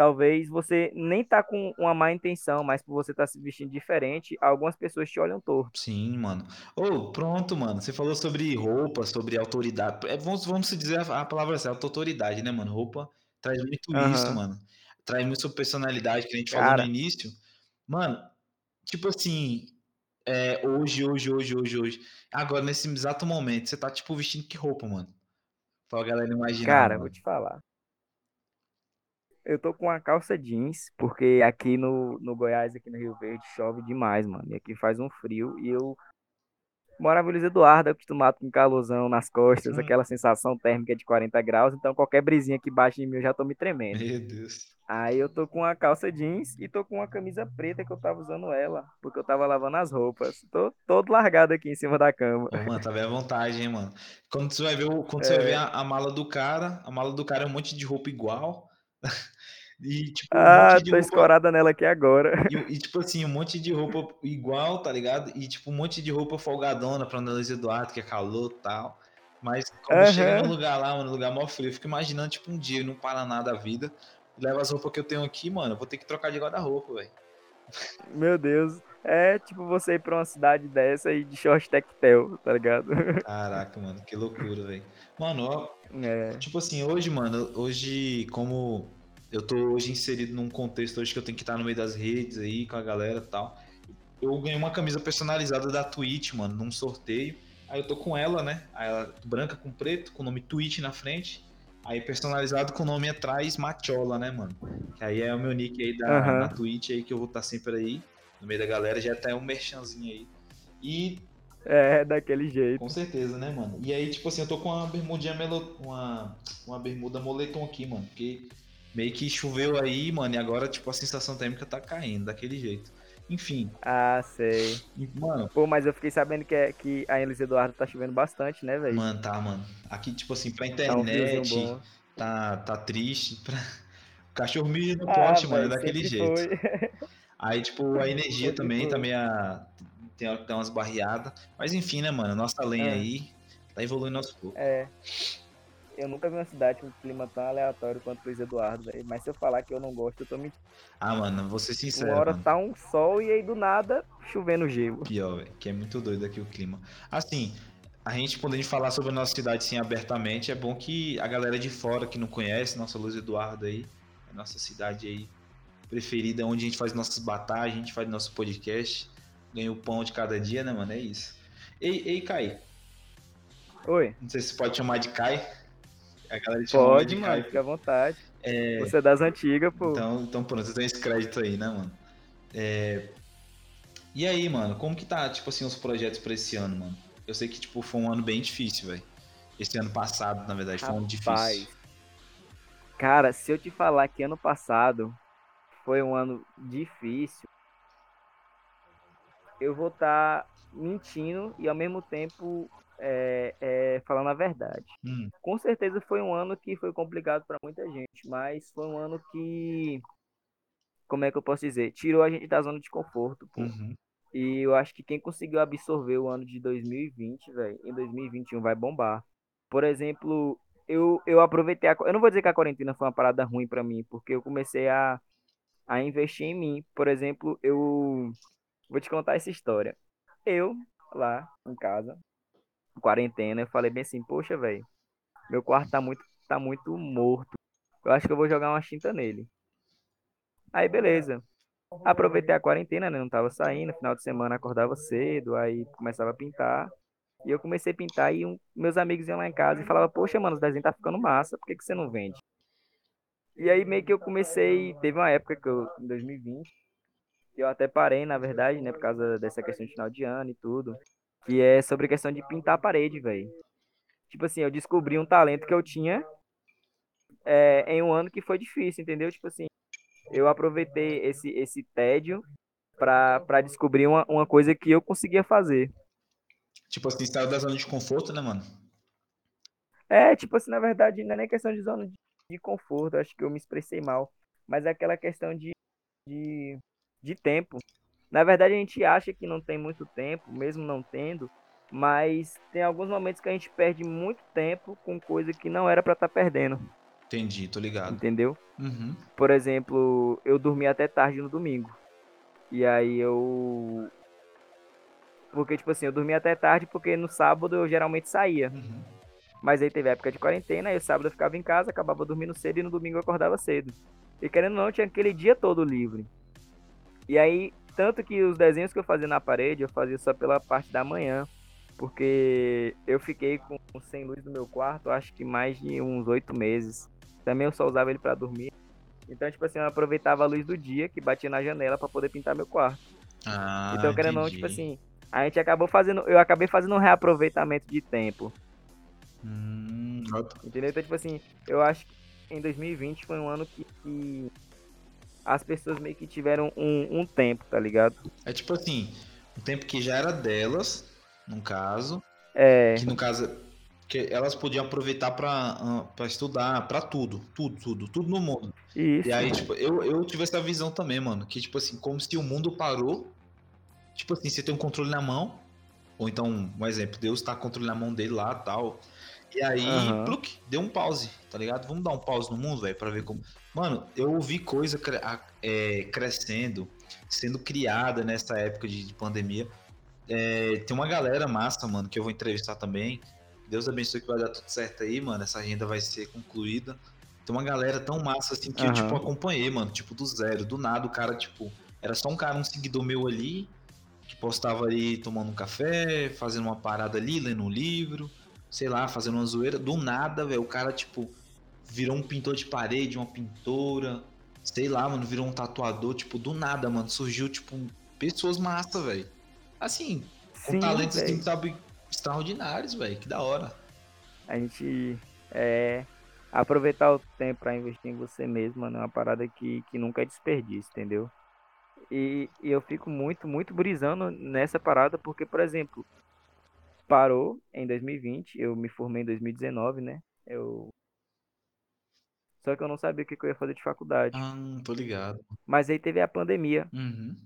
talvez você nem tá com uma má intenção, mas por você estar tá se vestindo diferente, algumas pessoas te olham torto. Sim, mano. Ô, oh, pronto, mano. Você falou sobre roupa, sobre autoridade. É, vamos, vamos dizer a, a palavra certa, autoridade, né, mano? Roupa traz muito uhum. isso, mano. Traz muito sua personalidade, que a gente Cara. falou no início. Mano, tipo assim, é, hoje, hoje, hoje, hoje, hoje. Agora, nesse exato momento, você tá, tipo, vestindo que roupa, mano? Pra galera imaginar. Cara, mano. vou te falar. Eu tô com uma calça jeans, porque aqui no, no Goiás, aqui no Rio Verde, chove demais, mano. E aqui faz um frio. E eu morava em Luiz Eduardo, acostumado com calorzão nas costas, hum. aquela sensação térmica de 40 graus. Então qualquer brisinha que baixa em mim, eu já tô me tremendo. Meu Deus. Aí eu tô com uma calça jeans e tô com uma camisa preta que eu tava usando ela, porque eu tava lavando as roupas. Tô todo largado aqui em cima da cama. Ô, mano, tá bem à vontade, hein, mano. Quando você vai ver, quando é. você vai ver a, a mala do cara, a mala do cara é um monte de roupa igual. E, tipo, ah, um tô roupa... escorada nela aqui agora. E, e, tipo assim, um monte de roupa igual, tá ligado? E, tipo, um monte de roupa folgadona pra Andaluz Eduardo, que é calor e tal. Mas quando uhum. chega no lugar lá, mano, no lugar mó frio, eu fico imaginando, tipo, um dia no Paraná da vida, leva as roupas que eu tenho aqui, mano, eu vou ter que trocar de guarda-roupa, velho. Meu Deus. É tipo você ir pra uma cidade dessa e de short tectel, tá ligado? Caraca, mano, que loucura, velho. Mano, ó, é. tipo assim, hoje, mano, hoje, como eu tô hoje inserido num contexto hoje que eu tenho que estar no meio das redes aí com a galera e tal. Eu ganhei uma camisa personalizada da Twitch, mano, num sorteio. Aí eu tô com ela, né? Ela branca com preto, com o nome Twitch na frente. Aí personalizado com o nome atrás Machola, né, mano? Que aí é o meu nick aí da, uhum. da Twitch aí que eu vou estar sempre aí. No meio da galera, já tá um merchanzinho aí. E. É, daquele jeito. Com certeza, né, mano? E aí, tipo assim, eu tô com uma bermudinha melo... uma, uma bermuda moletom aqui, mano. Porque meio que choveu aí, mano, e agora, tipo, a sensação térmica tá caindo daquele jeito. Enfim. Ah, sei. Mano. Pô, mas eu fiquei sabendo que, é, que a Elis Eduardo tá chovendo bastante, né, velho? Mano, tá, mano. Aqui, tipo assim, pra internet, tá, um tá, tá triste. Pra... O cachorro milho no ah, pote, mano, daquele jeito. Aí, tipo, a energia também tá meio. Tem hora que dá umas barreadas. Mas enfim, né, mano? Nossa lenha é. aí tá evoluindo aos poucos. É. Eu nunca vi uma cidade com um clima tão aleatório quanto o Luiz Eduardo, velho. Mas se eu falar que eu não gosto, eu tô mentindo. Ah, mano, vou ser sincero. Uma hora mano. tá um sol e aí do nada chovendo gelo. Pior, velho. Que é muito doido aqui o clima. Assim, a gente podendo falar sobre a nossa cidade sim abertamente, é bom que a galera de fora que não conhece, nossa Luiz Eduardo aí, a nossa cidade aí preferida, onde a gente faz nossas batalhas, a gente faz nosso podcast, ganha o pão de cada dia, né, mano? É isso. Ei, ei, Kai. Oi. Não sei se pode chamar de Kai. A galera te Pode, mano, Kai. fica à vontade. É... Você é das antigas, pô. Então, então pronto, você tem esse crédito aí, né, mano? É... E aí, mano, como que tá, tipo assim, os projetos pra esse ano, mano? Eu sei que, tipo, foi um ano bem difícil, velho. Esse ano passado, na verdade, Rapaz. foi um ano difícil. Cara, se eu te falar que ano passado foi um ano difícil, eu vou estar tá mentindo e ao mesmo tempo é, é, falando a verdade. Hum. Com certeza foi um ano que foi complicado para muita gente, mas foi um ano que, como é que eu posso dizer, tirou a gente da zona de conforto. Uhum. E eu acho que quem conseguiu absorver o ano de 2020, velho, em 2021 vai bombar. Por exemplo, eu, eu aproveitei a, eu não vou dizer que a quarentena foi uma parada ruim para mim, porque eu comecei a a investir em mim. Por exemplo, eu vou te contar essa história. Eu, lá em casa, quarentena, eu falei bem assim, poxa, velho, meu quarto tá muito, tá muito morto. Eu acho que eu vou jogar uma tinta nele. Aí, beleza. Aproveitei a quarentena, né? Não tava saindo, final de semana acordava cedo, aí começava a pintar. E eu comecei a pintar e um, meus amigos iam lá em casa e falavam, poxa, mano, os desenhos tá ficando massa, por que, que você não vende? E aí meio que eu comecei, teve uma época que eu, em 2020, que eu até parei, na verdade, né, por causa dessa questão de final de ano e tudo, que é sobre a questão de pintar a parede, velho. Tipo assim, eu descobri um talento que eu tinha é, em um ano que foi difícil, entendeu? Tipo assim, eu aproveitei esse, esse tédio pra, pra descobrir uma, uma coisa que eu conseguia fazer. Tipo assim, saiu da zona de conforto, né, mano? É, tipo assim, na verdade, não é nem questão de zona de de conforto, acho que eu me expressei mal, mas é aquela questão de, de, de tempo. Na verdade, a gente acha que não tem muito tempo, mesmo não tendo, mas tem alguns momentos que a gente perde muito tempo com coisa que não era para estar tá perdendo. Entendi, tô ligado. Entendeu? Uhum. Por exemplo, eu dormi até tarde no domingo. E aí eu. Porque, tipo assim, eu dormi até tarde porque no sábado eu geralmente saía. Uhum. Mas aí teve época de quarentena, aí o sábado eu ficava em casa, acabava dormindo cedo e no domingo eu acordava cedo. E querendo ou não, tinha aquele dia todo livre. E aí, tanto que os desenhos que eu fazia na parede, eu fazia só pela parte da manhã. Porque eu fiquei com sem luz no meu quarto, acho que mais de uns oito meses. Também eu só usava ele para dormir. Então, tipo assim, eu aproveitava a luz do dia que batia na janela para poder pintar meu quarto. Ah, então, querendo ou não, tipo assim, a gente acabou fazendo. Eu acabei fazendo um reaproveitamento de tempo. Hum, Entendeu? Então, tipo assim, eu acho que em 2020 foi um ano que, que as pessoas meio que tiveram um, um, tempo, tá ligado? É tipo assim, um tempo que já era delas, no caso. É. Que no caso, que elas podiam aproveitar para uh, estudar, para tudo, tudo, tudo, tudo no mundo. Isso. E aí, tipo, eu, eu tive essa visão também, mano, que tipo assim, como se o mundo parou, tipo assim, você tem um controle na mão, ou então, um exemplo, Deus tá com controle na mão dele lá, tal. E aí, uhum. pluk, deu um pause, tá ligado? Vamos dar um pause no mundo, velho, pra ver como. Mano, eu ouvi coisa cre... é, crescendo, sendo criada nessa época de, de pandemia. É, tem uma galera massa, mano, que eu vou entrevistar também. Deus abençoe que vai dar tudo certo aí, mano. Essa agenda vai ser concluída. Tem uma galera tão massa assim que uhum. eu, tipo, acompanhei, mano, tipo, do zero. Do nada, o cara, tipo, era só um cara, um seguidor meu ali, que postava ali tomando um café, fazendo uma parada ali, lendo um livro sei lá, fazendo uma zoeira, do nada, velho, o cara, tipo, virou um pintor de parede, uma pintora, sei lá, mano, virou um tatuador, tipo, do nada, mano, surgiu, tipo, pessoas massa, velho. Assim, com Sim, talentos assim, sabe, extraordinários, velho. Que da hora. A gente é aproveitar o tempo para investir em você mesmo, mano, é uma parada que, que nunca é desperdício, entendeu? E, e eu fico muito, muito brisando nessa parada, porque, por exemplo, parou em 2020, eu me formei em 2019, né? Eu. Só que eu não sabia o que eu ia fazer de faculdade. Ah, tô ligado. Mas aí teve a pandemia. Uhum.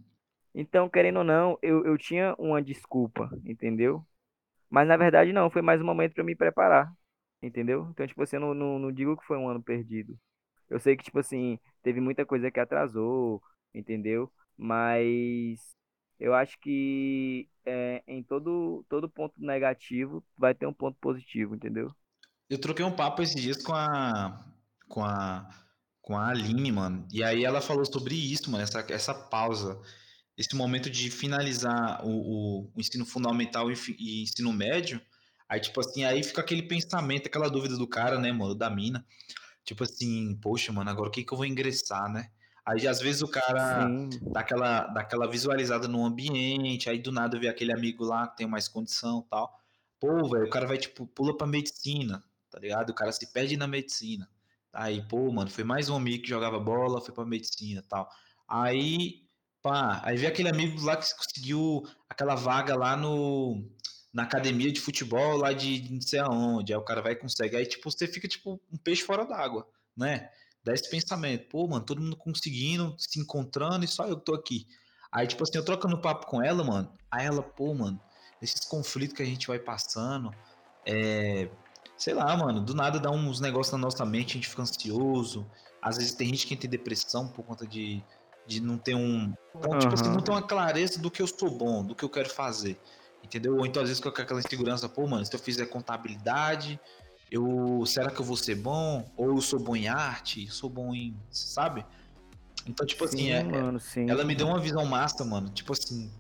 Então, querendo ou não, eu, eu tinha uma desculpa, entendeu? Mas na verdade não, foi mais um momento para me preparar, entendeu? Então, tipo assim, eu não, não, não digo que foi um ano perdido. Eu sei que, tipo assim, teve muita coisa que atrasou, entendeu? Mas eu acho que é, em todo, todo ponto negativo vai ter um ponto positivo, entendeu? Eu troquei um papo esses dias com a, com a, com a Aline, mano. E aí ela falou sobre isso, mano, essa, essa pausa, esse momento de finalizar o, o, o ensino fundamental e, e, ensino médio. Aí, tipo assim, aí fica aquele pensamento, aquela dúvida do cara, né, mano, da mina. Tipo assim, poxa, mano, agora o que que eu vou ingressar, né? Aí às vezes o cara dá aquela, dá aquela visualizada no ambiente, aí do nada vê aquele amigo lá que tem mais condição tal. Pô, velho, o cara vai, tipo, pula pra medicina, tá ligado? O cara se perde na medicina. Aí, pô, mano, foi mais um amigo que jogava bola, foi pra medicina tal. Aí, pá, aí vê aquele amigo lá que conseguiu aquela vaga lá no na academia de futebol lá de não sei aonde. Aí o cara vai e consegue. Aí, tipo, você fica tipo um peixe fora d'água, né? Dá esse pensamento, pô, mano, todo mundo conseguindo, se encontrando e só eu que tô aqui. Aí, tipo assim, eu trocando papo com ela, mano, aí ela, pô, mano, esses conflitos que a gente vai passando, é, sei lá, mano, do nada dá uns negócios na nossa mente, a gente fica ansioso. Às vezes tem gente que tem depressão por conta de, de não ter um. Então, uhum. tipo assim, não ter uma clareza do que eu sou bom, do que eu quero fazer. Entendeu? Ou então, às vezes, com aquela insegurança, pô, mano, se eu fizer contabilidade, eu será que eu vou ser bom? Ou eu sou bom em arte? Sou bom em, sabe? Então, tipo assim, sim, é, mano, sim. ela me deu uma visão massa, mano. Tipo assim,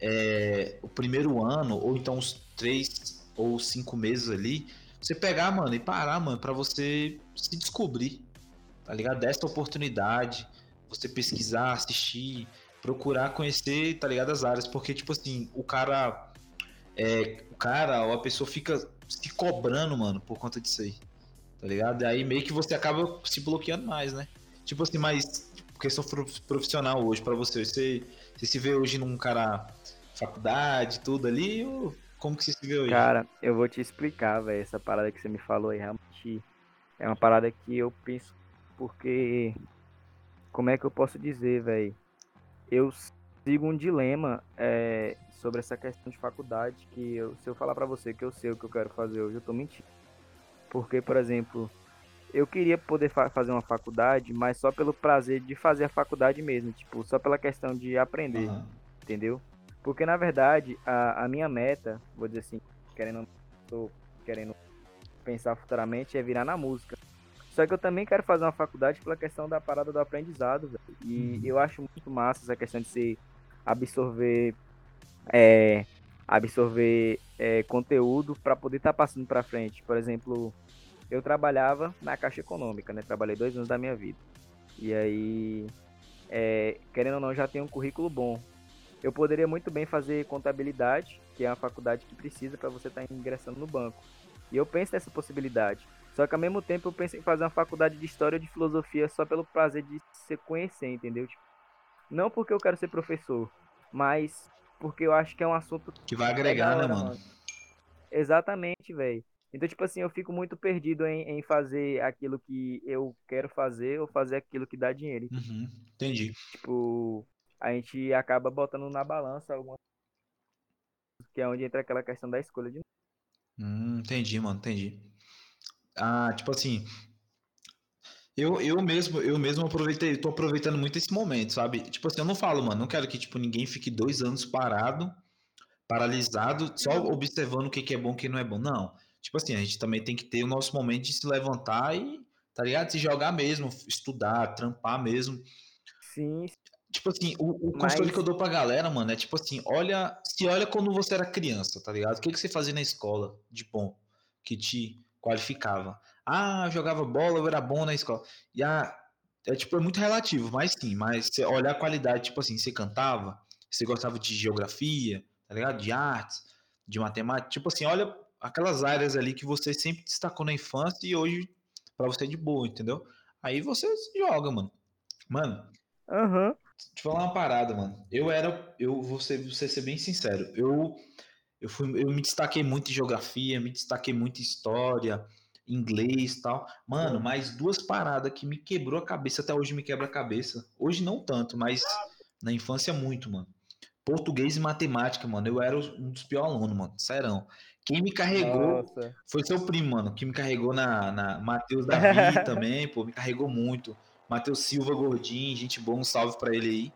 é, o primeiro ano, ou então os três ou cinco meses ali, você pegar, mano, e parar, mano, para você se descobrir, tá ligado? Desta oportunidade, você pesquisar, assistir, procurar conhecer, tá ligado? As áreas, porque, tipo assim, o cara, é, o cara a pessoa fica se cobrando, mano, por conta disso aí. Tá ligado? E aí meio que você acaba se bloqueando mais, né? Tipo assim, mas questão profissional hoje para você, você, você se vê hoje num cara faculdade, tudo ali, ou como que você se vê hoje? Cara, eu vou te explicar, velho, essa parada que você me falou aí, realmente é uma parada que eu penso porque como é que eu posso dizer, velho? Eu sigo um dilema é, sobre essa questão de faculdade que eu, se eu falar para você que eu sei o que eu quero fazer hoje, eu tô mentindo. Porque, por exemplo, eu queria poder fa fazer uma faculdade, mas só pelo prazer de fazer a faculdade mesmo, tipo, só pela questão de aprender, uhum. entendeu? Porque na verdade, a, a minha meta, vou dizer assim, querendo tô querendo pensar futuramente é virar na música. Só que eu também quero fazer uma faculdade pela questão da parada do aprendizado. E uhum. eu acho muito massa essa questão de se absorver é, absorver é, conteúdo para poder estar tá passando para frente. Por exemplo, eu trabalhava na Caixa Econômica, né? Trabalhei dois anos da minha vida. E aí, é, querendo ou não, já tenho um currículo bom. Eu poderia muito bem fazer contabilidade, que é uma faculdade que precisa para você estar tá ingressando no banco. E eu penso nessa possibilidade. Só que ao mesmo tempo eu penso em fazer uma faculdade de história ou de filosofia só pelo prazer de se conhecer, entendeu? Tipo, não porque eu quero ser professor, mas porque eu acho que é um assunto que vai agregar, né, hora, né, mano? mano? Exatamente, velho. Então, tipo assim, eu fico muito perdido em, em, fazer aquilo que eu quero fazer ou fazer aquilo que dá dinheiro. Uhum, entendi. Tipo, a gente acaba botando na balança alguma que é onde entra aquela questão da escolha de. Hum, entendi, mano, entendi. Ah, tipo assim, eu, eu mesmo, eu mesmo aproveitei, tô aproveitando muito esse momento, sabe? Tipo assim, eu não falo, mano, não quero que tipo ninguém fique dois anos parado, paralisado, só observando o que, que é bom e o que não é bom. Não. Tipo assim, a gente também tem que ter o nosso momento de se levantar e, tá ligado? Se jogar mesmo, estudar, trampar mesmo. Sim. Tipo assim, o, o Mas... conselho que eu dou pra galera, mano, é tipo assim, olha, se olha quando você era criança, tá ligado? O que, que você fazia na escola de bom, que te qualificava? Ah, jogava bola, eu era bom na escola. E a, é tipo, é muito relativo, mas sim, mas você olhar a qualidade, tipo assim, você cantava, Você gostava de geografia, tá ligado? De artes, de matemática. Tipo assim, olha aquelas áreas ali que você sempre destacou na infância e hoje para você é de boa, entendeu? Aí você joga, mano. Mano. Uhum. Deixa eu falar uma parada, mano. Eu era. Eu vou ser, vou ser bem sincero. Eu, eu, fui, eu me destaquei muito em geografia, me destaquei muito em história, inglês e tal. Mano, mais duas paradas que me quebrou a cabeça, até hoje me quebra a cabeça. Hoje não tanto, mas na infância muito, mano. Português e matemática, mano. Eu era um dos piores alunos, mano. Serão. Quem me carregou Nossa. foi seu primo, mano. Que me carregou na, na Matheus Davi também, pô. Me carregou muito. Matheus Silva Gordinho, gente boa, um salve para ele aí.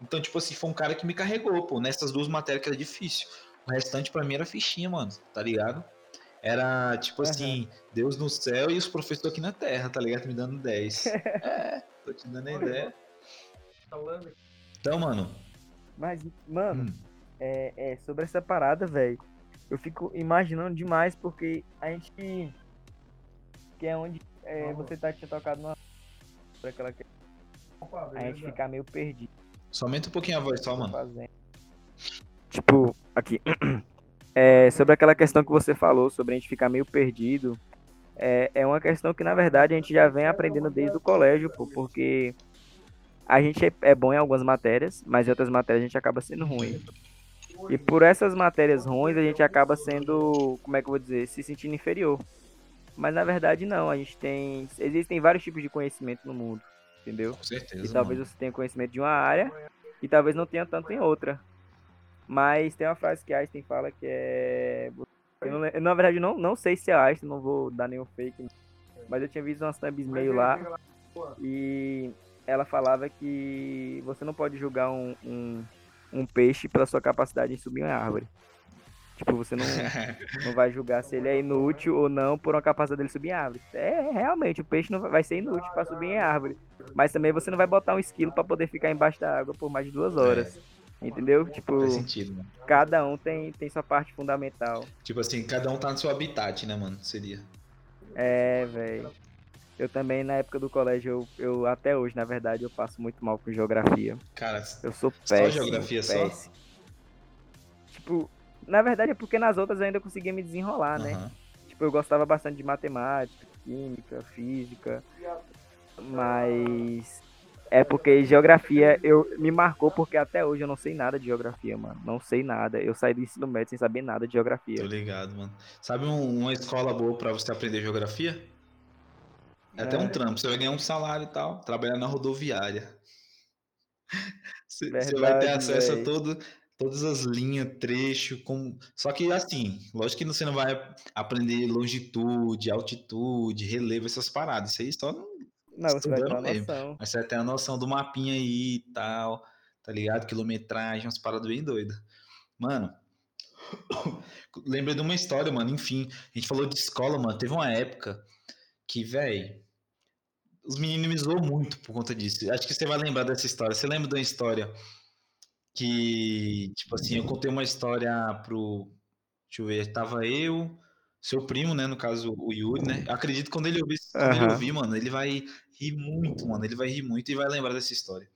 Então, tipo assim, foi um cara que me carregou, pô, nessas duas matérias que era difícil. O restante para mim era fichinha, mano, tá ligado? Era tipo uhum. assim, Deus no céu e os professores aqui na terra, tá ligado? Me dando 10. é, tô te dando a ideia. Então, mano. Mas, mano, hum. é, é, sobre essa parada, velho, eu fico imaginando demais porque a gente. Que é onde é, você tá, tinha tocado numa por aquela que a gente ficar meio perdido. Somente um pouquinho a voz só, mano. Fazendo. Tipo, aqui. É, sobre aquela questão que você falou, sobre a gente ficar meio perdido. É, é uma questão que, na verdade, a gente já vem aprendendo desde o colégio, pô, porque a gente é, é bom em algumas matérias, mas em outras matérias a gente acaba sendo ruim. E por essas matérias ruins, a gente acaba sendo, como é que eu vou dizer, se sentindo inferior. Mas na verdade não, a gente tem. Existem vários tipos de conhecimento no mundo, entendeu? Com certeza. E talvez mano. você tenha conhecimento de uma área e talvez não tenha tanto em outra. Mas tem uma frase que Einstein fala que é. Eu, não, eu na verdade não, não sei se é Einstein, não vou dar nenhum fake, mas eu tinha visto umas thumbs meio lá e ela falava que você não pode julgar um, um, um peixe pela sua capacidade em subir uma árvore. Tipo, você não, não vai julgar se ele é inútil ou não por uma capacidade dele subir em árvore. É, realmente, o peixe não vai ser inútil para subir em árvore. Mas também você não vai botar um esquilo para poder ficar embaixo da água por mais de duas horas. É. Entendeu? Tipo, Faz sentido, mano. cada um tem, tem sua parte fundamental. Tipo assim, cada um tá no seu habitat, né, mano? Seria. É, velho. Eu também, na época do colégio, eu, eu até hoje, na verdade, eu passo muito mal com geografia. Cara, eu sou péssimo. Só geografia péssimo. só? Tipo, na verdade é porque nas outras eu ainda conseguia me desenrolar, uhum. né? Tipo, eu gostava bastante de matemática, química, física. Mas é porque geografia eu me marcou porque até hoje eu não sei nada de geografia, mano. Não sei nada. Eu saí do ensino médio sem saber nada de geografia. Tô ligado, mano. Sabe um, uma escola boa para você aprender geografia? É, é até um trampo. Você vai ganhar um salário e tal, trabalhar na rodoviária. Você, Verdade, você vai ter acesso véio. a todo, todas as linhas, trecho, com... só que assim, lógico que você não vai aprender longitude, altitude, relevo, essas paradas, isso aí só não, você vai ter mesmo. noção. Mas você vai ter a noção do mapinha aí e tal, tá ligado? Quilometragem, umas paradas bem doidas. Mano, lembrei de uma história, mano, enfim, a gente falou de escola, mano, teve uma época que, velho, os meninos me muito por conta disso. Acho que você vai lembrar dessa história. Você lembra de uma história que, tipo assim, eu contei uma história pro. Deixa eu ver, tava eu, seu primo, né? No caso, o Yuri, né? Eu acredito que quando ele ouvir, quando ele ouvir, mano, ele vai rir muito, mano. Ele vai rir muito e vai lembrar dessa história.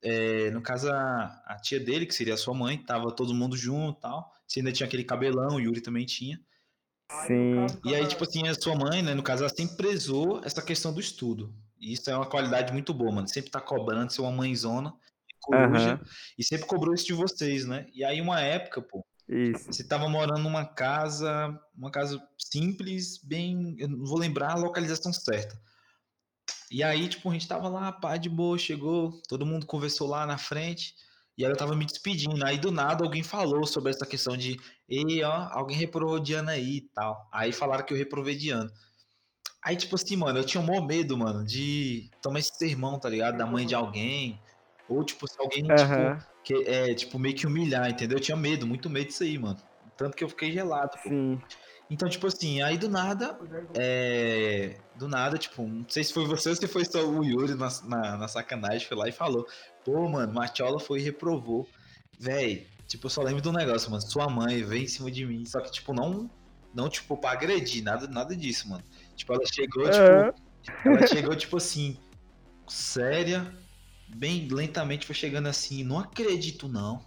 É, no caso, a, a, tia dele, que seria a sua mãe, tava todo mundo junto e tal. Você ainda tinha aquele cabelão, o Yuri também tinha. Sim. E aí, tipo assim, a sua mãe, né? No caso, ela sempre prezou essa questão do estudo. E isso é uma qualidade muito boa, mano. Sempre tá cobrando ser uma mãezona coruja, uhum. e sempre cobrou isso de vocês, né? E aí, uma época, pô, isso. você tava morando numa casa, uma casa simples, bem. Eu não vou lembrar a localização certa. E aí, tipo, a gente tava lá, pá, de boa, chegou, todo mundo conversou lá na frente, e aí eu tava me despedindo. Aí do nada alguém falou sobre essa questão de, ei, ó, alguém reprovou de ano aí e tal. Aí falaram que eu reprovei de ano. Aí, tipo assim, mano, eu tinha um maior medo, mano, de tomar esse sermão, tá ligado? Da mãe de alguém, ou, tipo, se alguém, uhum. tipo, que, é, tipo, meio que humilhar, entendeu? Eu tinha medo, muito medo disso aí, mano. Tanto que eu fiquei gelado. Sim. Então, tipo assim, aí do nada, é... do nada, tipo, não sei se foi você ou se foi só o Yuri na, na, na sacanagem, foi lá e falou, pô, mano, Matiola foi e reprovou. Véi, tipo, eu só lembro do negócio, mano, sua mãe veio em cima de mim, só que, tipo, não, não, tipo, pra agredir, nada, nada disso, mano. Tipo, ela chegou, tipo, ela chegou, tipo assim, séria, bem lentamente foi chegando assim, não acredito não.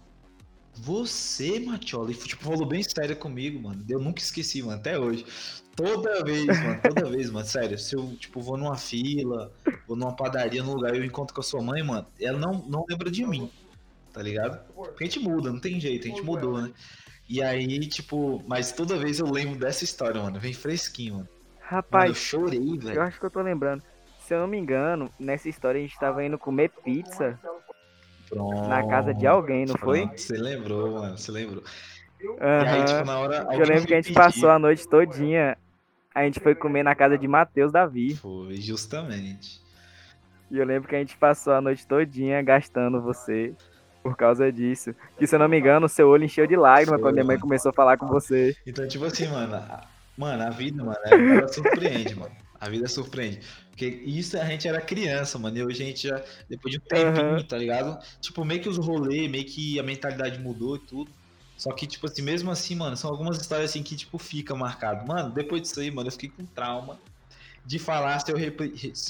Você, Matiola, tipo, falou bem sério comigo, mano. Eu nunca esqueci, mano, até hoje. Toda vez, mano, toda vez, mano, sério. Se eu, tipo, vou numa fila, vou numa padaria, num lugar e eu encontro com a sua mãe, mano, ela não, não lembra de mim, tá ligado? Porque a gente muda, não tem jeito, a gente mudou, né? E aí, tipo, mas toda vez eu lembro dessa história, mano. Vem fresquinho, mano. Rapaz, mano, eu chorei, velho. Eu acho que eu tô lembrando. Se eu não me engano, nessa história a gente tava indo comer pizza Pronto. na casa de alguém, não foi? Você lembrou, mano, você lembrou. Uhum. E aí, tipo, na hora. Eu lembro que a gente passou a noite todinha. A gente foi comer na casa de Matheus Davi. Foi, justamente. E eu lembro que a gente passou a noite todinha gastando você por causa disso. Que se eu não me engano, seu olho encheu de lágrimas quando minha mãe começou a falar com você. Então, tipo assim, mano, a, mano, a vida, mano, ela surpreende, mano. A vida surpreende. Porque isso a gente era criança, mano. E hoje a gente já, depois de um tempinho, uhum. tá ligado? Tipo, meio que os rolês, meio que a mentalidade mudou e tudo. Só que, tipo assim, mesmo assim, mano, são algumas histórias assim que, tipo, fica marcado. Mano, depois disso aí, mano, eu fiquei com trauma de falar se eu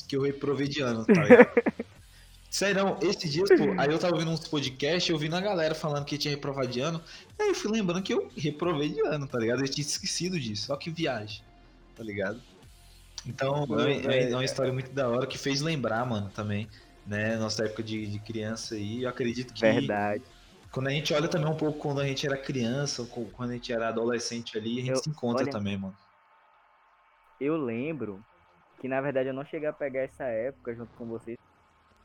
que eu reprovei de ano, tá ligado? Sério, esses dias, pô, aí eu tava ouvindo uns podcasts, eu vi a galera falando que tinha reprovado de ano, aí eu fui lembrando que eu reprovei de ano, tá ligado? Eu tinha esquecido disso, só que viagem, tá ligado? Então, é, é, é, uma história muito da hora que fez lembrar, mano, também, né? Nossa época de, de criança aí, eu acredito que. Verdade. Quando a gente olha também um pouco quando a gente era criança, quando a gente era adolescente ali, a gente eu, se encontra olha, também, mano. Eu lembro que na verdade eu não cheguei a pegar essa época junto com vocês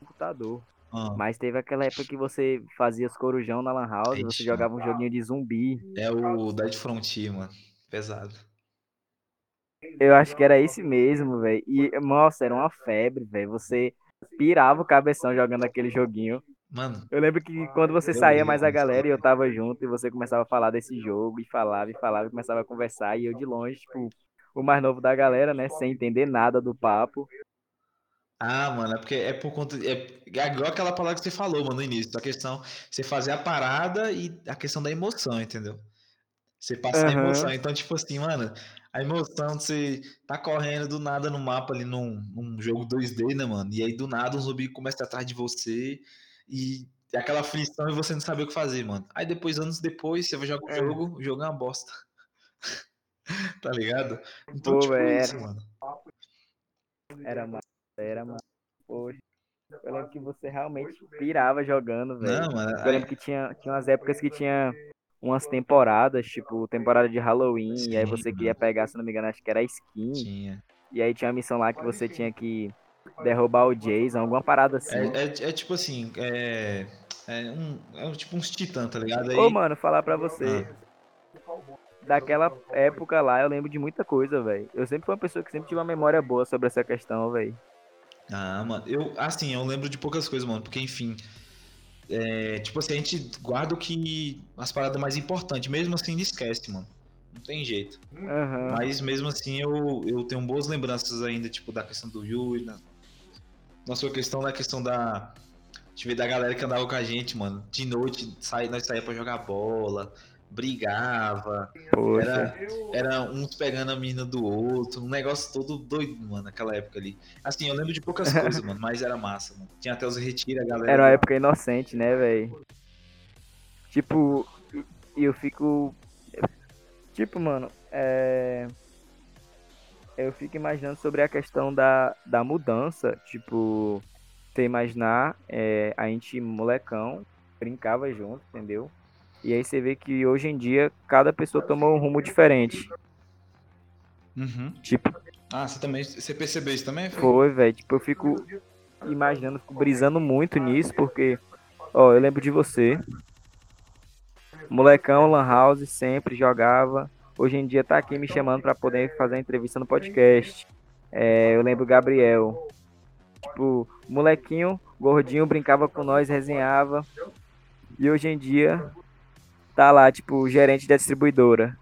computador. Ah. Mas teve aquela época que você fazia os corujão na Lan House, Eita. você jogava um joguinho de zumbi. É o Dead Frontier, mano. Pesado. Eu acho que era esse mesmo, velho. E, nossa, era uma febre, velho. Você pirava o cabeção jogando aquele joguinho. Mano. Eu lembro que quando você saía mais a galera e eu tava junto e você começava a falar desse jogo e falava e falava e começava a conversar e eu de longe, tipo, o mais novo da galera, né, sem entender nada do papo. Ah, mano, é porque é por conta. É, é igual aquela palavra que você falou, mano, no início. A questão. Você fazer a parada e a questão da emoção, entendeu? Você passar uhum. a emoção. Então, tipo assim, mano, a emoção de você tá correndo do nada no mapa ali num, num jogo 2D, né, mano? E aí do nada um zumbi começa atrás de você e é aquela aflição e você não sabe o que fazer, mano. Aí depois, anos depois, você vai jogar o é. jogo, o jogo é uma bosta. tá ligado? Então, Pô, tipo, era... isso, mano. Era massa. Era, mano. Poxa. Eu lembro que você realmente pirava jogando, velho. Não, mano. Eu lembro que tinha, tinha umas épocas que tinha umas temporadas, tipo, temporada de Halloween, Sim, e aí você queria pegar, se não me engano, acho que era skin. Tinha. E aí tinha uma missão lá que você tinha que derrubar o Jason, alguma parada assim. É, é, é tipo assim, é, é, um, é tipo uns titã, tá ligado? Aí... Ô, mano, falar pra você. Ah. Daquela época lá, eu lembro de muita coisa, velho. Eu sempre fui uma pessoa que sempre tive uma memória boa sobre essa questão, velho. Ah, mano, eu, assim, eu lembro de poucas coisas, mano, porque, enfim, é, tipo assim, a gente guarda o que, as paradas mais importantes, mesmo assim, esquece, mano, não tem jeito. Uhum. Mas, mesmo assim, eu, eu tenho boas lembranças ainda, tipo, da questão do Yui, na, na sua questão, da questão da, de ver da galera que andava com a gente, mano, de noite, sai, nós saíamos pra jogar bola, brigava. Era, era uns pegando a mina do outro, um negócio todo doido, mano, naquela época ali. Assim, eu lembro de poucas coisas, mano, mas era massa, mano. Tinha até os retiros, a galera. Era uma época inocente, né, velho? Tipo, eu fico. Tipo, mano, é. Eu fico imaginando sobre a questão da, da mudança. Tipo, você imaginar é, a gente molecão, brincava junto, entendeu? E aí você vê que hoje em dia cada pessoa toma um rumo diferente. Uhum. Tipo. Ah, você também. Você percebeu isso também? Foi, velho. Tipo, eu fico imaginando, fico brisando muito nisso, porque. Ó, eu lembro de você. Molecão, Lan House, sempre jogava. Hoje em dia tá aqui me chamando para poder fazer a entrevista no podcast. É, eu lembro o Gabriel. Tipo, molequinho, gordinho, brincava com nós, resenhava. E hoje em dia tá lá, tipo, gerente da distribuidora.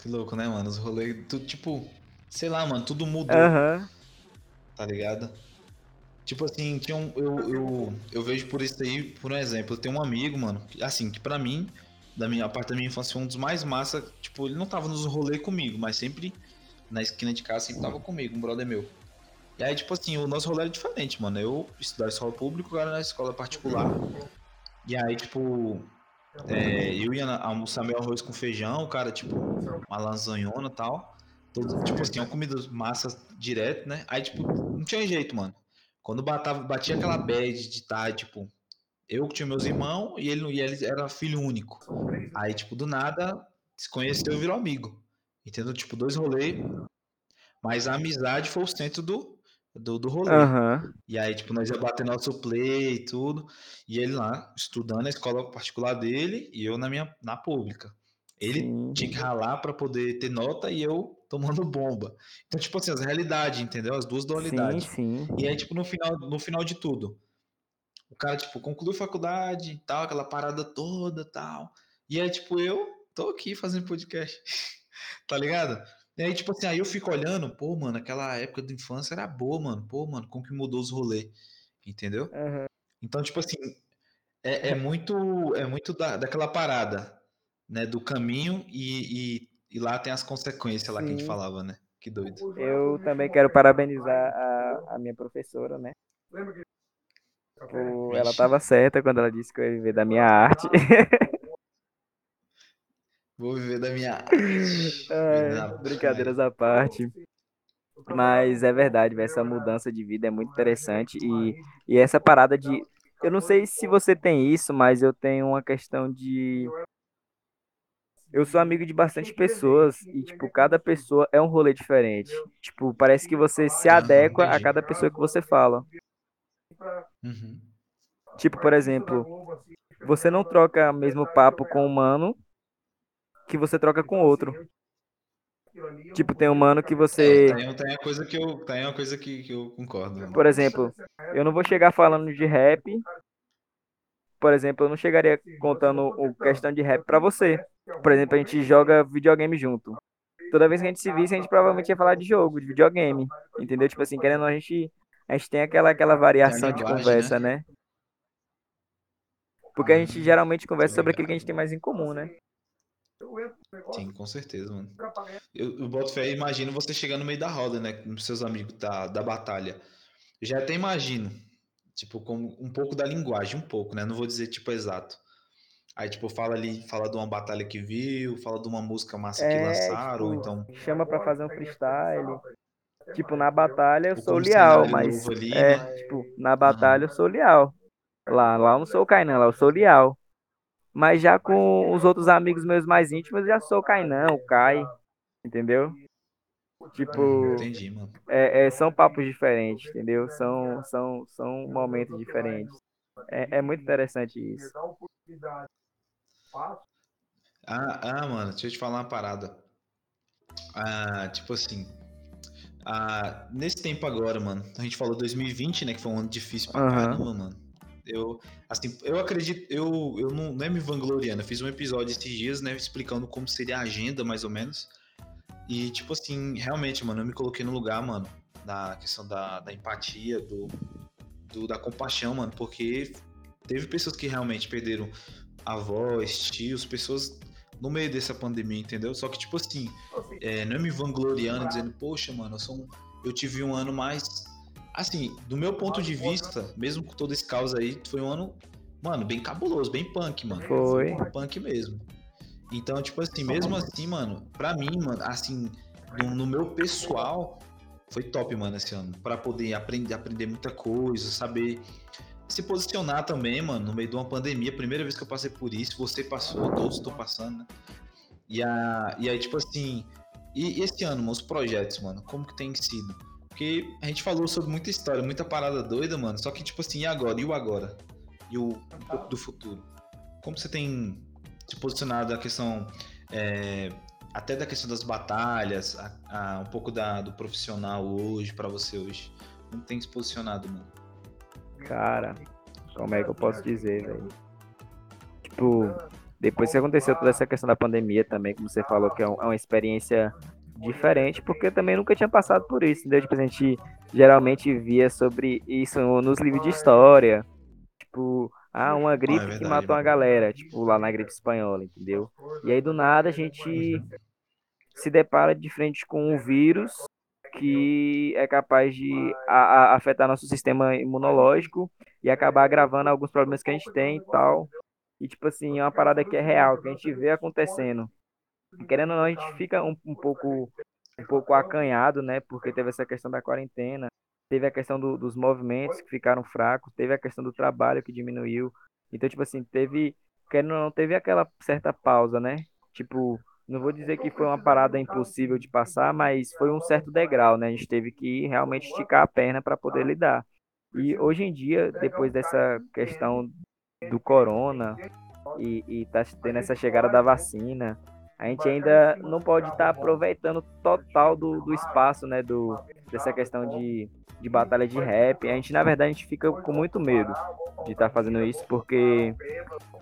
Que louco, né, mano? Os rolês, tudo, tipo, sei lá, mano, tudo mudou. Aham. Uhum. Tá ligado? Tipo assim, tinha um, eu, eu, eu vejo por isso aí, por um exemplo, eu tenho um amigo, mano, assim, que pra mim, da minha a parte da minha infância, foi um dos mais massa. Tipo, ele não tava nos rolês comigo, mas sempre na esquina de casa sempre tava comigo, um brother meu. E aí, tipo assim, o nosso rolê era diferente, mano. Eu estudava escola pública, agora na escola particular. E aí, tipo, é, eu ia almoçar meu arroz com feijão, cara, tipo, uma lasanhona e tal. Todo, tipo assim, uma comida massa direto, né? Aí, tipo, não tinha jeito, mano. Quando batava, batia aquela bad de estar, tipo, eu que tinha meus irmãos e ele, e ele era filho único. Aí, tipo, do nada, se conheceu e virou amigo. Entendeu? Tipo, dois rolês. Mas a amizade foi o centro do, do, do rolê. Uhum. E aí, tipo, nós ia bater nosso play e tudo. E ele lá, estudando na escola particular dele e eu na minha na pública. Ele Sim. tinha que ralar para poder ter nota e eu tomando bomba. Então, tipo assim, as realidades, entendeu? As duas dualidades. Sim, sim. E aí, tipo, no final, no final de tudo, o cara, tipo, concluiu faculdade e tal, aquela parada toda tal. E aí, tipo, eu tô aqui fazendo podcast. tá ligado? E aí, tipo assim, aí eu fico olhando, pô, mano, aquela época da infância era boa, mano. Pô, mano, como que mudou os rolês? Entendeu? Uhum. Então, tipo assim, é, é muito, é muito da, daquela parada, né? Do caminho e, e, e lá tem as consequências lá Sim. que a gente falava, né? Que doido. Eu também quero parabenizar a, a minha professora, né? Tipo, ela estava certa quando ela disse que eu ia viver da minha arte. Vou viver da minha arte. É, brincadeiras à parte. Mas é verdade, essa mudança de vida é muito interessante. E, e essa parada de. Eu não sei se você tem isso, mas eu tenho uma questão de. Eu sou amigo de bastante pessoas e, tipo, cada pessoa é um rolê diferente. Tipo, parece que você se adequa a cada pessoa que você fala. Uhum. Tipo, por exemplo, você não troca mesmo papo com um mano que você troca com outro. Tipo, tem um mano que você. É, tem, tem, uma coisa que eu, tem uma coisa que, que eu concordo. Por exemplo, eu não vou chegar falando de rap. Por exemplo, eu não chegaria contando o questão de rap para você. Por exemplo, a gente joga videogame junto. Toda vez que a gente se visse, a gente provavelmente ia falar de jogo, de videogame. Entendeu? Tipo assim, querendo a gente a gente tem aquela, aquela variação de conversa, né? né? Porque a gente geralmente conversa sobre aquilo que a gente tem mais em comum, né? Sim, com certeza, mano. Eu, eu boto fé e imagino você chegando no meio da roda, né? Com seus amigos da, da batalha. Eu já até imagino, tipo, como um pouco da linguagem, um pouco, né? Não vou dizer, tipo, exato. Aí, tipo, fala ali, fala de uma batalha que viu, fala de uma música massa é, que lançaram, tipo, então... Chama pra fazer um freestyle. Tipo, na batalha eu tipo, sou leal, mas. Ali, é, né? tipo, na batalha uhum. eu sou leal. Lá, lá eu não sou o Kainan, lá eu sou leal. Mas já com os outros amigos meus mais íntimos, eu já sou o Kainan, o Kai. Entendeu? Tipo. Entendi, mano. É, é, são papos diferentes, entendeu? São, são, são momentos diferentes. É, é muito interessante isso. Ah, ah, mano, deixa eu te falar uma parada. Ah, tipo assim, ah, nesse tempo agora, mano, a gente falou 2020, né, que foi um ano difícil pra uhum. caramba, mano. Eu, assim, eu acredito, eu, eu não, não é me vangloriando, eu fiz um episódio esses dias, né, explicando como seria a agenda, mais ou menos. E, tipo assim, realmente, mano, eu me coloquei no lugar, mano, da questão da, da empatia, do, do, da compaixão, mano, porque teve pessoas que realmente perderam avós, tios, pessoas no meio dessa pandemia, entendeu? Só que, tipo assim, é, não é me vangloriando, dizendo, poxa, mano, eu, sou um, eu tive um ano mais. Assim, do meu ponto de vista, mesmo com todo esse caos aí, foi um ano, mano, bem cabuloso, bem punk, mano. Foi. Punk mesmo. Então, tipo assim, mesmo assim, mano, pra mim, mano, assim, no, no meu pessoal, foi top, mano, esse ano. Pra poder aprender, aprender muita coisa, saber se posicionar também, mano, no meio de uma pandemia. Primeira vez que eu passei por isso, você passou, todos estão passando, né? E, a, e aí, tipo assim, e, esse ano, mano, os projetos, mano, como que tem sido? Porque a gente falou sobre muita história, muita parada doida, mano, só que, tipo assim, e agora? E o agora? E o um pouco do futuro? Como você tem se posicionado a questão, é, até da questão das batalhas, a, a, um pouco da, do profissional hoje, para você hoje? Como tem se posicionado, mano? Cara, como é que eu posso dizer, velho? Tipo, depois que aconteceu toda essa questão da pandemia também, como você falou, que é, é uma experiência diferente, porque também nunca tinha passado por isso, entendeu? Tipo, a gente geralmente via sobre isso nos livros de história. Tipo, ah, uma gripe ah, é verdade, que matou uma galera, tipo, lá na gripe espanhola, entendeu? E aí do nada a gente se depara de frente com um vírus que é capaz de a, a, afetar nosso sistema imunológico e acabar agravando alguns problemas que a gente tem e tal. E, tipo assim, é uma parada que é real, que a gente vê acontecendo. Querendo ou não, a gente fica um, um pouco um pouco acanhado, né? Porque teve essa questão da quarentena, teve a questão do, dos movimentos que ficaram fracos, teve a questão do trabalho que diminuiu. Então, tipo assim, teve, querendo ou não, teve aquela certa pausa, né? Tipo, não vou dizer que foi uma parada impossível de passar, mas foi um certo degrau, né? A gente teve que realmente esticar a perna para poder lidar. E hoje em dia, depois dessa questão do corona e, e tá tendo essa chegada da vacina, a gente ainda não pode estar tá aproveitando total do, do espaço, né? Do, dessa questão de, de batalha de rap. A gente, na verdade, a gente fica com muito medo de estar tá fazendo isso, porque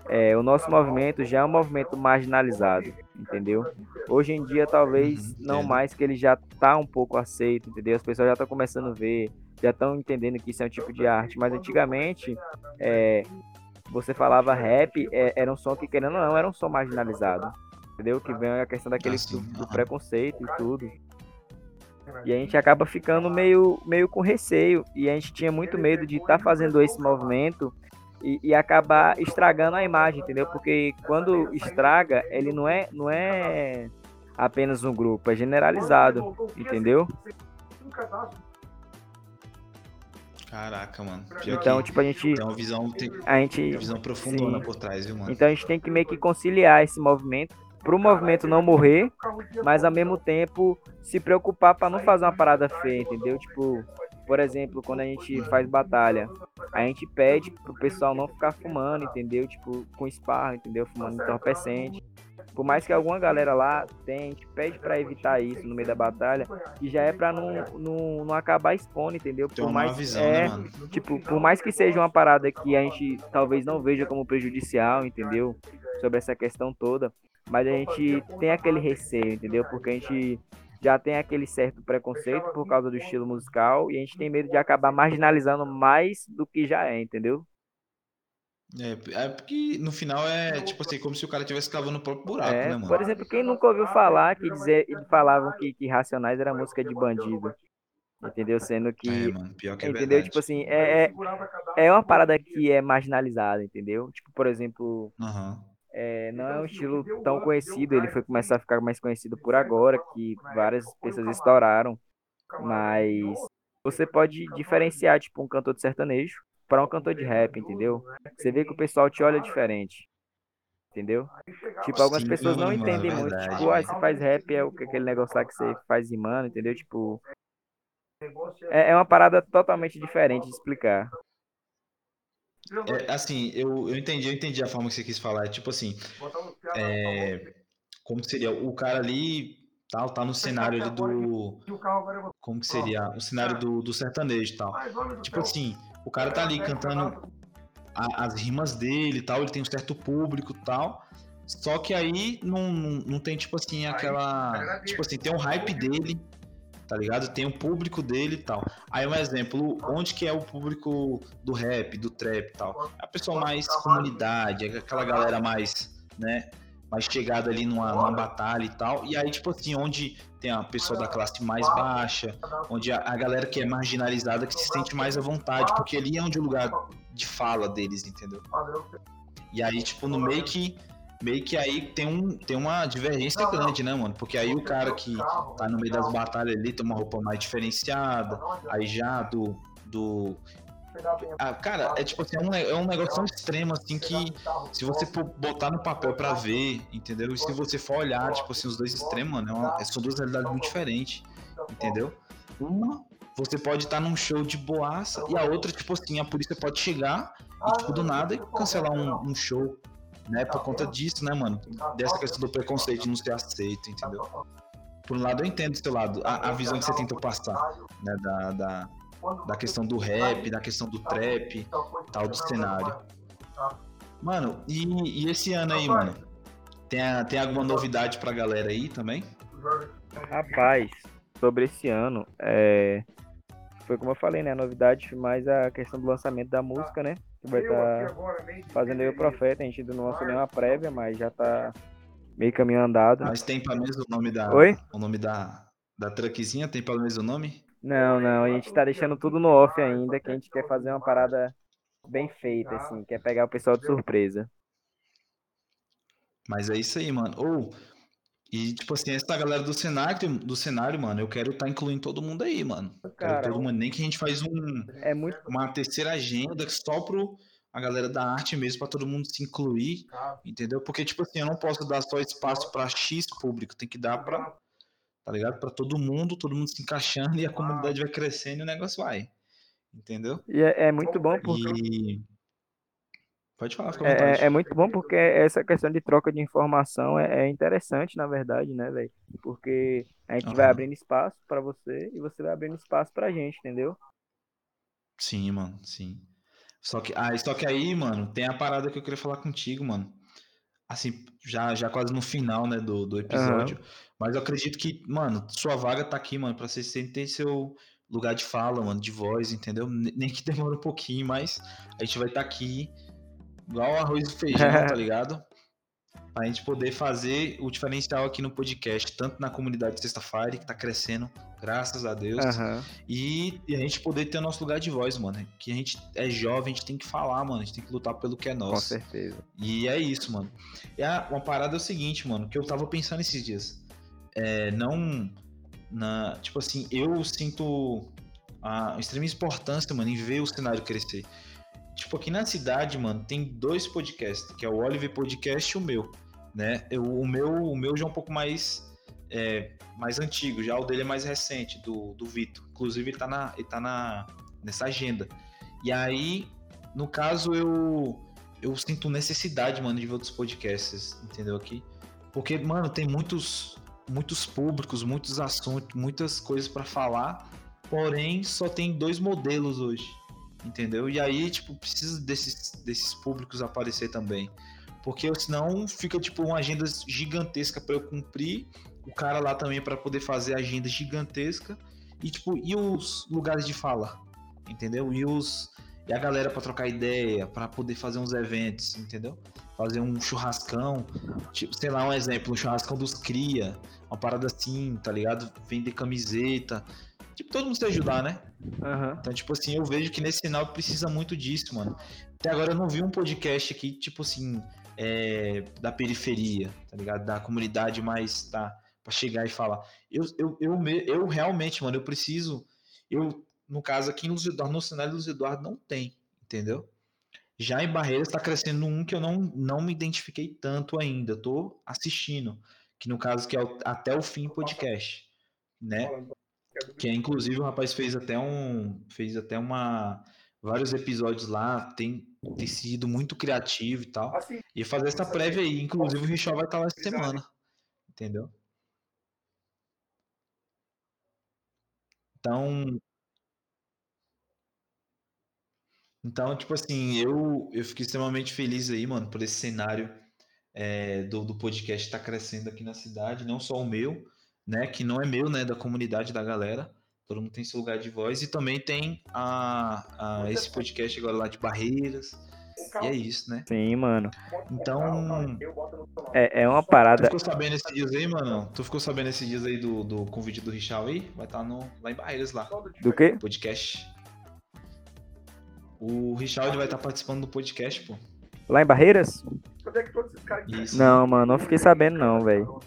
é, o nosso movimento já é um movimento marginalizado entendeu? Hoje em dia, talvez uhum, não mais, que ele já tá um pouco aceito, entendeu? As pessoas já estão começando a ver, já estão entendendo que isso é um tipo de arte, mas antigamente, é, você falava rap, é, era um som que, querendo ou não, era um som marginalizado, entendeu? Que vem a questão daquele assim, do, do preconceito e tudo. E a gente acaba ficando meio, meio com receio. E a gente tinha muito medo de estar tá fazendo esse movimento e, e, acabar estragando a imagem, entendeu? Porque quando estraga, ele não é, não é apenas um grupo, é generalizado, entendeu? Caraca, mano. Pior então, tipo, a gente. Tem uma visão, tem, a gente, uma visão profunda por trás, viu, mano? Então a gente tem que meio que conciliar esse movimento para o movimento não morrer, mas ao mesmo tempo se preocupar para não fazer uma parada feia, entendeu? Tipo, por exemplo, quando a gente faz batalha, a gente pede pro pessoal não ficar fumando, entendeu? Tipo, com esparro, entendeu? Fumando entorpecente. Por mais que alguma galera lá tenha, a gente pede para evitar isso no meio da batalha, e já é para não, não, não acabar expondo, entendeu? Por mais visão, né, é, né, tipo, por mais que seja uma parada que a gente talvez não veja como prejudicial, entendeu? Sobre essa questão toda, mas a gente tem aquele receio, entendeu? Porque a gente já tem aquele certo preconceito por causa do estilo musical e a gente tem medo de acabar marginalizando mais do que já é, entendeu? É, é porque no final é tipo assim, como se o cara estivesse cavando o próprio buraco, é, né, mano? Por exemplo, quem nunca ouviu falar que dizer, falavam que, que Racionais era música de bandido. Entendeu? Sendo que. É, mano, pior que é entendeu? Verdade. Tipo assim, é, é, é uma parada que é marginalizada, entendeu? Tipo, por exemplo. Uhum. É, não é um estilo tão conhecido, ele foi começar a ficar mais conhecido por agora, que várias pessoas estouraram, mas você pode diferenciar, tipo, um cantor de sertanejo para um cantor de rap, entendeu? Você vê que o pessoal te olha diferente, entendeu? Tipo, algumas Sim, pessoas não mano, entendem muito, tipo, ah, você faz rap, é aquele negócio lá que você faz rimando, entendeu? Tipo, é, é uma parada totalmente diferente de explicar. É, assim, eu, eu entendi, eu entendi a forma que você quis falar. É tipo assim, é, como seria o cara ali tal, tá no cenário ali do. Como que seria? O cenário do, do sertanejo e tal. Tipo assim, o cara tá ali cantando a, as rimas dele e tal, ele tem um certo público e tal. Só que aí não, não, não tem, tipo assim, aquela. Tipo assim, tem um hype dele tá ligado? Tem um público dele e tal. Aí um exemplo, onde que é o público do rap, do trap e tal? É a pessoa mais comunidade, é aquela galera mais, né, mais chegada ali numa, numa, batalha e tal. E aí, tipo assim, onde tem a pessoa da classe mais baixa, onde a, a, galera que é marginalizada que se sente mais à vontade, porque ali é onde o lugar de fala deles, entendeu? E aí, tipo, no meio que meio que aí tem, um, tem uma divergência grande, né, mano? Porque aí o cara que tá no meio das batalhas ali tem uma roupa mais diferenciada, aí já do. do ah, cara, é tipo assim, é um, é um negócio tão extremo assim que se você botar no papel pra ver, entendeu? E se você for olhar, tipo assim, os dois extremos, mano, é uma, são duas realidades muito diferentes, entendeu? Uma, você pode estar num show de boaça, e a outra, tipo assim, a polícia pode chegar e, tipo, do nada e cancelar um, um show né? Por conta disso, né, mano? Dessa questão do preconceito de não ser aceito, entendeu? Por um lado, eu entendo do seu lado, a, a visão que você tentou passar, né? Da, da, da questão do rap, da questão do trap, tal, do cenário. Mano, e, e esse ano aí, mano? Tem, a, tem alguma novidade pra galera aí também? Rapaz, sobre esse ano, é... foi como eu falei, né? A novidade mais a questão do lançamento da música, né? Que vai estar tá fazendo aí o Profeta. A gente ainda não lançou nenhuma prévia, mas já tá meio caminho andado. Mas tem pra mesmo o nome da. Oi? O nome da. Da truquezinha, tem pelo menos o nome? Não, não, a gente tá deixando tudo no off ainda, que a gente quer fazer uma parada bem feita, assim, quer pegar o pessoal de surpresa. Mas é isso aí, mano. Ou, e tipo assim, essa galera do cenário, do cenário, mano, eu quero estar tá incluindo todo mundo aí, mano. Cara, todo mundo, nem que a gente faz um, é muito... uma terceira agenda só pro a galera da arte mesmo, para todo mundo se incluir, entendeu? Porque, tipo assim, eu não posso dar só espaço para X público, tem que dar para tá ligado? Para todo mundo, todo mundo se encaixando e a comunidade vai crescendo e o negócio vai. Entendeu? E é, é muito bom porque. E... Pode falar, fica é, é, muito bom porque essa questão de troca de informação é, é interessante, na verdade, né, velho? Porque a gente uhum. vai abrindo espaço para você e você vai abrindo espaço pra gente, entendeu? Sim, mano, sim. Só que, ah, só que aí, mano, tem a parada que eu queria falar contigo, mano. Assim, já, já quase no final, né, do, do episódio. Uhum. Mas eu acredito que, mano, sua vaga tá aqui, mano, pra você sempre ter seu lugar de fala, mano, de voz, entendeu? Nem que demore um pouquinho, mas a gente vai estar tá aqui igual arroz e feijão, tá ligado? Pra gente poder fazer o diferencial aqui no podcast, tanto na comunidade Sexta-feira, que tá crescendo, graças a Deus, uhum. e, e, a gente poder ter o nosso lugar de voz, mano. Que a gente é jovem, a gente tem que falar, mano, a gente tem que lutar pelo que é nosso. Com certeza. E é isso, mano. E a, uma parada é o seguinte, mano, que eu tava pensando esses dias é, não. Na, tipo assim, eu sinto a extrema importância, mano, em ver o cenário crescer. Tipo, aqui na cidade, mano, tem dois podcasts, que é o Oliver Podcast e o meu, né? Eu, o, meu, o meu já é um pouco mais, é, mais antigo, já o dele é mais recente, do, do Vitor. Inclusive, ele tá, na, ele tá na, nessa agenda. E aí, no caso, eu, eu sinto necessidade, mano, de ver outros podcasts, entendeu? Aqui. Porque, mano, tem muitos muitos públicos, muitos assuntos, muitas coisas para falar, porém só tem dois modelos hoje, entendeu? E aí, tipo, precisa desses, desses públicos aparecer também, porque senão fica, tipo, uma agenda gigantesca para eu cumprir, o cara lá também para poder fazer agenda gigantesca, e, tipo, e os lugares de fala, entendeu? E os... E a galera para trocar ideia, para poder fazer uns eventos, entendeu? fazer um churrascão, tipo, sei lá, um exemplo, um churrascão dos cria, uma parada assim, tá ligado? Vender camiseta. Tipo, todo mundo se ajudar, né? Uhum. Então, tipo assim, eu vejo que nesse sinal precisa muito disso, mano. Até agora eu não vi um podcast aqui, tipo assim, é, da periferia, tá ligado? Da comunidade mais, tá? Pra chegar e falar. Eu, eu, eu, eu realmente, mano, eu preciso. Eu, no caso aqui no Eduardo, no cenário do Eduardo não tem, entendeu? Já em Barreiras está crescendo um que eu não, não me identifiquei tanto ainda. Estou assistindo, que no caso que é o, até o fim podcast, né? Que é, inclusive o rapaz fez até um fez até uma vários episódios lá, tem, tem sido muito criativo e tal. E fazer essa prévia aí, inclusive o Richard vai estar lá essa semana. Entendeu? Então, Então, tipo assim, eu, eu fiquei extremamente feliz aí, mano, por esse cenário é, do, do podcast estar tá crescendo aqui na cidade, não só o meu, né, que não é meu, né, da comunidade da galera, todo mundo tem seu lugar de voz, e também tem a, a esse podcast agora lá de Barreiras, e é isso, né? Sim, mano. Então. É, é uma parada. Tu ficou sabendo esses dias aí, mano? Tu ficou sabendo esses dias aí do, do convite do Richard aí? Vai estar tá no, lá em Barreiras lá. Do quê? Podcast. O Richard vai estar participando do podcast, pô. Lá em Barreiras? Isso. Não, mano, não fiquei sabendo não, velho.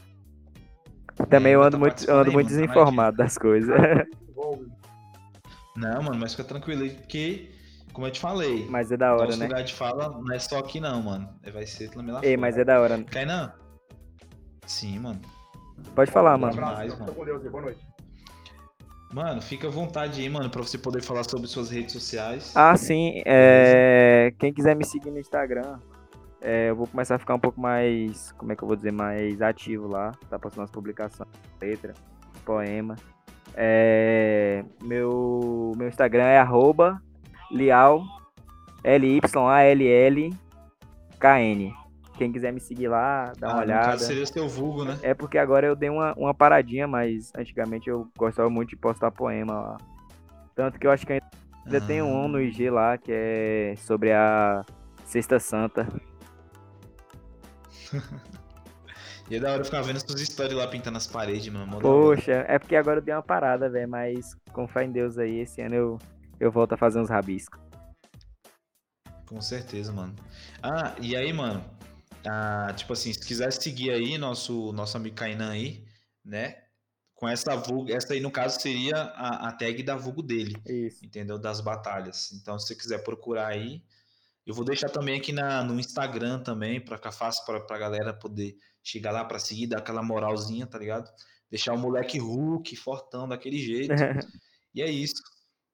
Também é, eu ando tá muito, ando aí, muito mano, tá desinformado das coisas. Não, mano, mas fica tranquilo aí, porque, como eu te falei, mas é da hora, né? lugar de fala não é só aqui não, mano. É, vai ser também lá Ei, mas é da hora. Né? Kainan? Sim, mano. Pode falar, mano. Demais, mano. Boa noite. Mano, fica à vontade aí, mano, pra você poder falar sobre suas redes sociais. Ah, sim. É... Quem quiser me seguir no Instagram, é, eu vou começar a ficar um pouco mais, como é que eu vou dizer, mais ativo lá. Tá passando as publicações, letra, poema. É... Meu, meu Instagram é arroba lial, L-Y-A-L-L-K-N. Quem quiser me seguir lá, dá ah, uma olhada. Caso seria seu vulgo, né? É porque agora eu dei uma, uma paradinha, mas antigamente eu gostava muito de postar poema lá. Tanto que eu acho que ainda ah. tem um no IG lá que é sobre a Sexta Santa. E é da hora ficar vendo suas histórias lá pintando as paredes, mano. Poxa, é porque agora eu dei uma parada, velho. Mas com fé em Deus aí, esse ano eu, eu volto a fazer uns rabiscos. Com certeza, mano. Ah, e aí, mano? Ah, tipo assim, se quiser seguir aí nosso, nosso amigo Kainan aí, né? Com essa vulgo, essa aí no caso seria a, a tag da vulgo dele. Isso. Entendeu? Das batalhas. Então, se você quiser procurar aí, eu vou deixar também aqui na, no Instagram também, para ficar fácil pra, pra galera poder chegar lá para seguir, dar aquela moralzinha, tá ligado? Deixar o moleque Hulk, fortão daquele jeito. e é isso.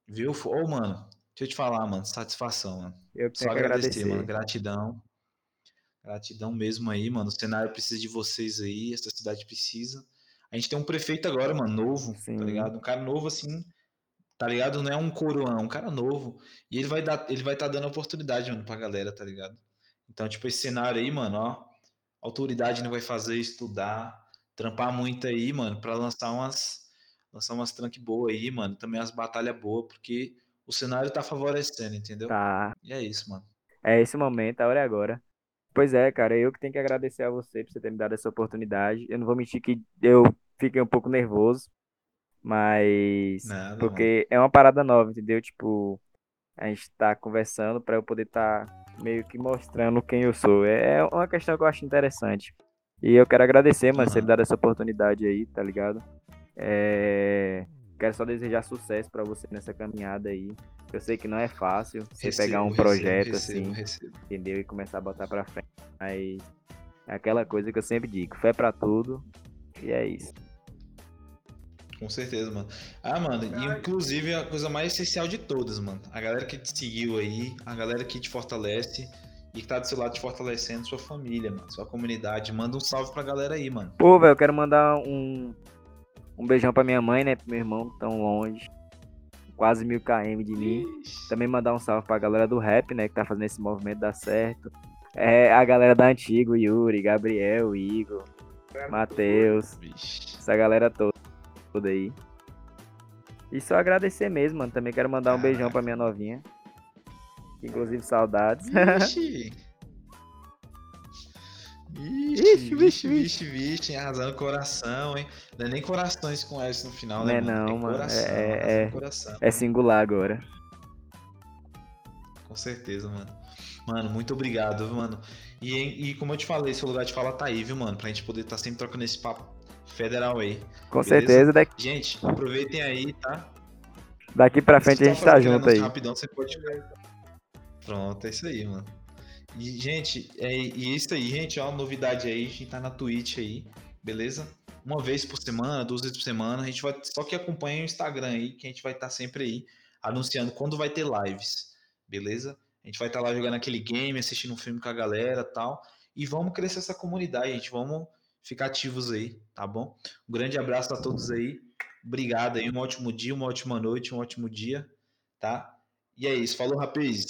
Viu? Ô, oh, mano, deixa eu te falar, mano. Satisfação, mano. Eu Só agradecer, agradecer, mano. Gratidão. Gratidão mesmo aí, mano. O cenário precisa de vocês aí, essa cidade precisa. A gente tem um prefeito agora, mano, novo, tá Sim. tá ligado? Um cara novo assim, tá ligado? Não é um coroão, é um cara novo. E ele vai dar, ele vai estar tá dando oportunidade, mano, pra galera, tá ligado? Então, tipo, esse cenário aí, mano, ó, autoridade não vai fazer estudar, trampar muito aí, mano, para lançar umas lançar umas tranque boas aí, mano, também as batalhas boas, porque o cenário tá favorecendo, entendeu? Tá. E é isso, mano. É esse momento, a hora é agora. Pois é, cara, eu que tenho que agradecer a você por você ter me dado essa oportunidade. Eu não vou mentir que eu fiquei um pouco nervoso, mas Nada, porque mano. é uma parada nova, entendeu? Tipo, a gente tá conversando para eu poder estar tá meio que mostrando quem eu sou. É, é uma questão que eu acho interessante. E eu quero agradecer, mano, uhum. você me dar essa oportunidade aí, tá ligado? É... Quero só desejar sucesso para você nessa caminhada aí. Eu sei que não é fácil você recebo, pegar um projeto recebo, assim, entendeu? E começar a botar pra frente. Mas é aquela coisa que eu sempre digo, fé para tudo. E é isso. Com certeza, mano. Ah, mano, e inclusive a coisa mais essencial de todas, mano. A galera que te seguiu aí, a galera que te fortalece e que tá do seu lado te fortalecendo, sua família, mano, sua comunidade. Manda um salve pra galera aí, mano. Pô, velho, eu quero mandar um, um beijão pra minha mãe, né? Pro meu irmão, tão longe. Quase mil km de mim. Ixi. Também mandar um salve pra galera do rap, né? Que tá fazendo esse movimento dar certo. É, a galera da Antigo, Yuri, Gabriel, Igor, Matheus. Essa galera toda toda aí. E só agradecer mesmo, mano. Também quero mandar um beijão pra minha novinha. Inclusive, saudades. Vixe. Vixe, vixe, vixe, vixe, arrasando coração, hein? Não é nem corações com S no final, né? Não, é não, mano. Coração, é, é, coração. é singular agora. Com certeza, mano. Mano, muito obrigado, mano. E, e como eu te falei, seu lugar de fala tá aí, viu, mano? Pra gente poder estar tá sempre trocando esse papo Federal aí. Com beleza? certeza. Daqui... Gente, aproveitem aí, tá? Daqui pra frente a gente tá junto aí. Rapidão, você pode... Pronto, é isso aí, mano. E, gente, é, e é isso aí, gente, ó, novidade aí, a gente tá na Twitch aí, beleza? Uma vez por semana, duas vezes por semana, a gente vai, só que acompanha o Instagram aí, que a gente vai estar tá sempre aí, anunciando quando vai ter lives, beleza? A gente vai estar tá lá jogando aquele game, assistindo um filme com a galera tal, e vamos crescer essa comunidade, gente, vamos ficar ativos aí, tá bom? Um grande abraço a todos aí. Obrigado aí, um ótimo dia, uma ótima noite, um ótimo dia, tá? E é isso. Falou, rapaz.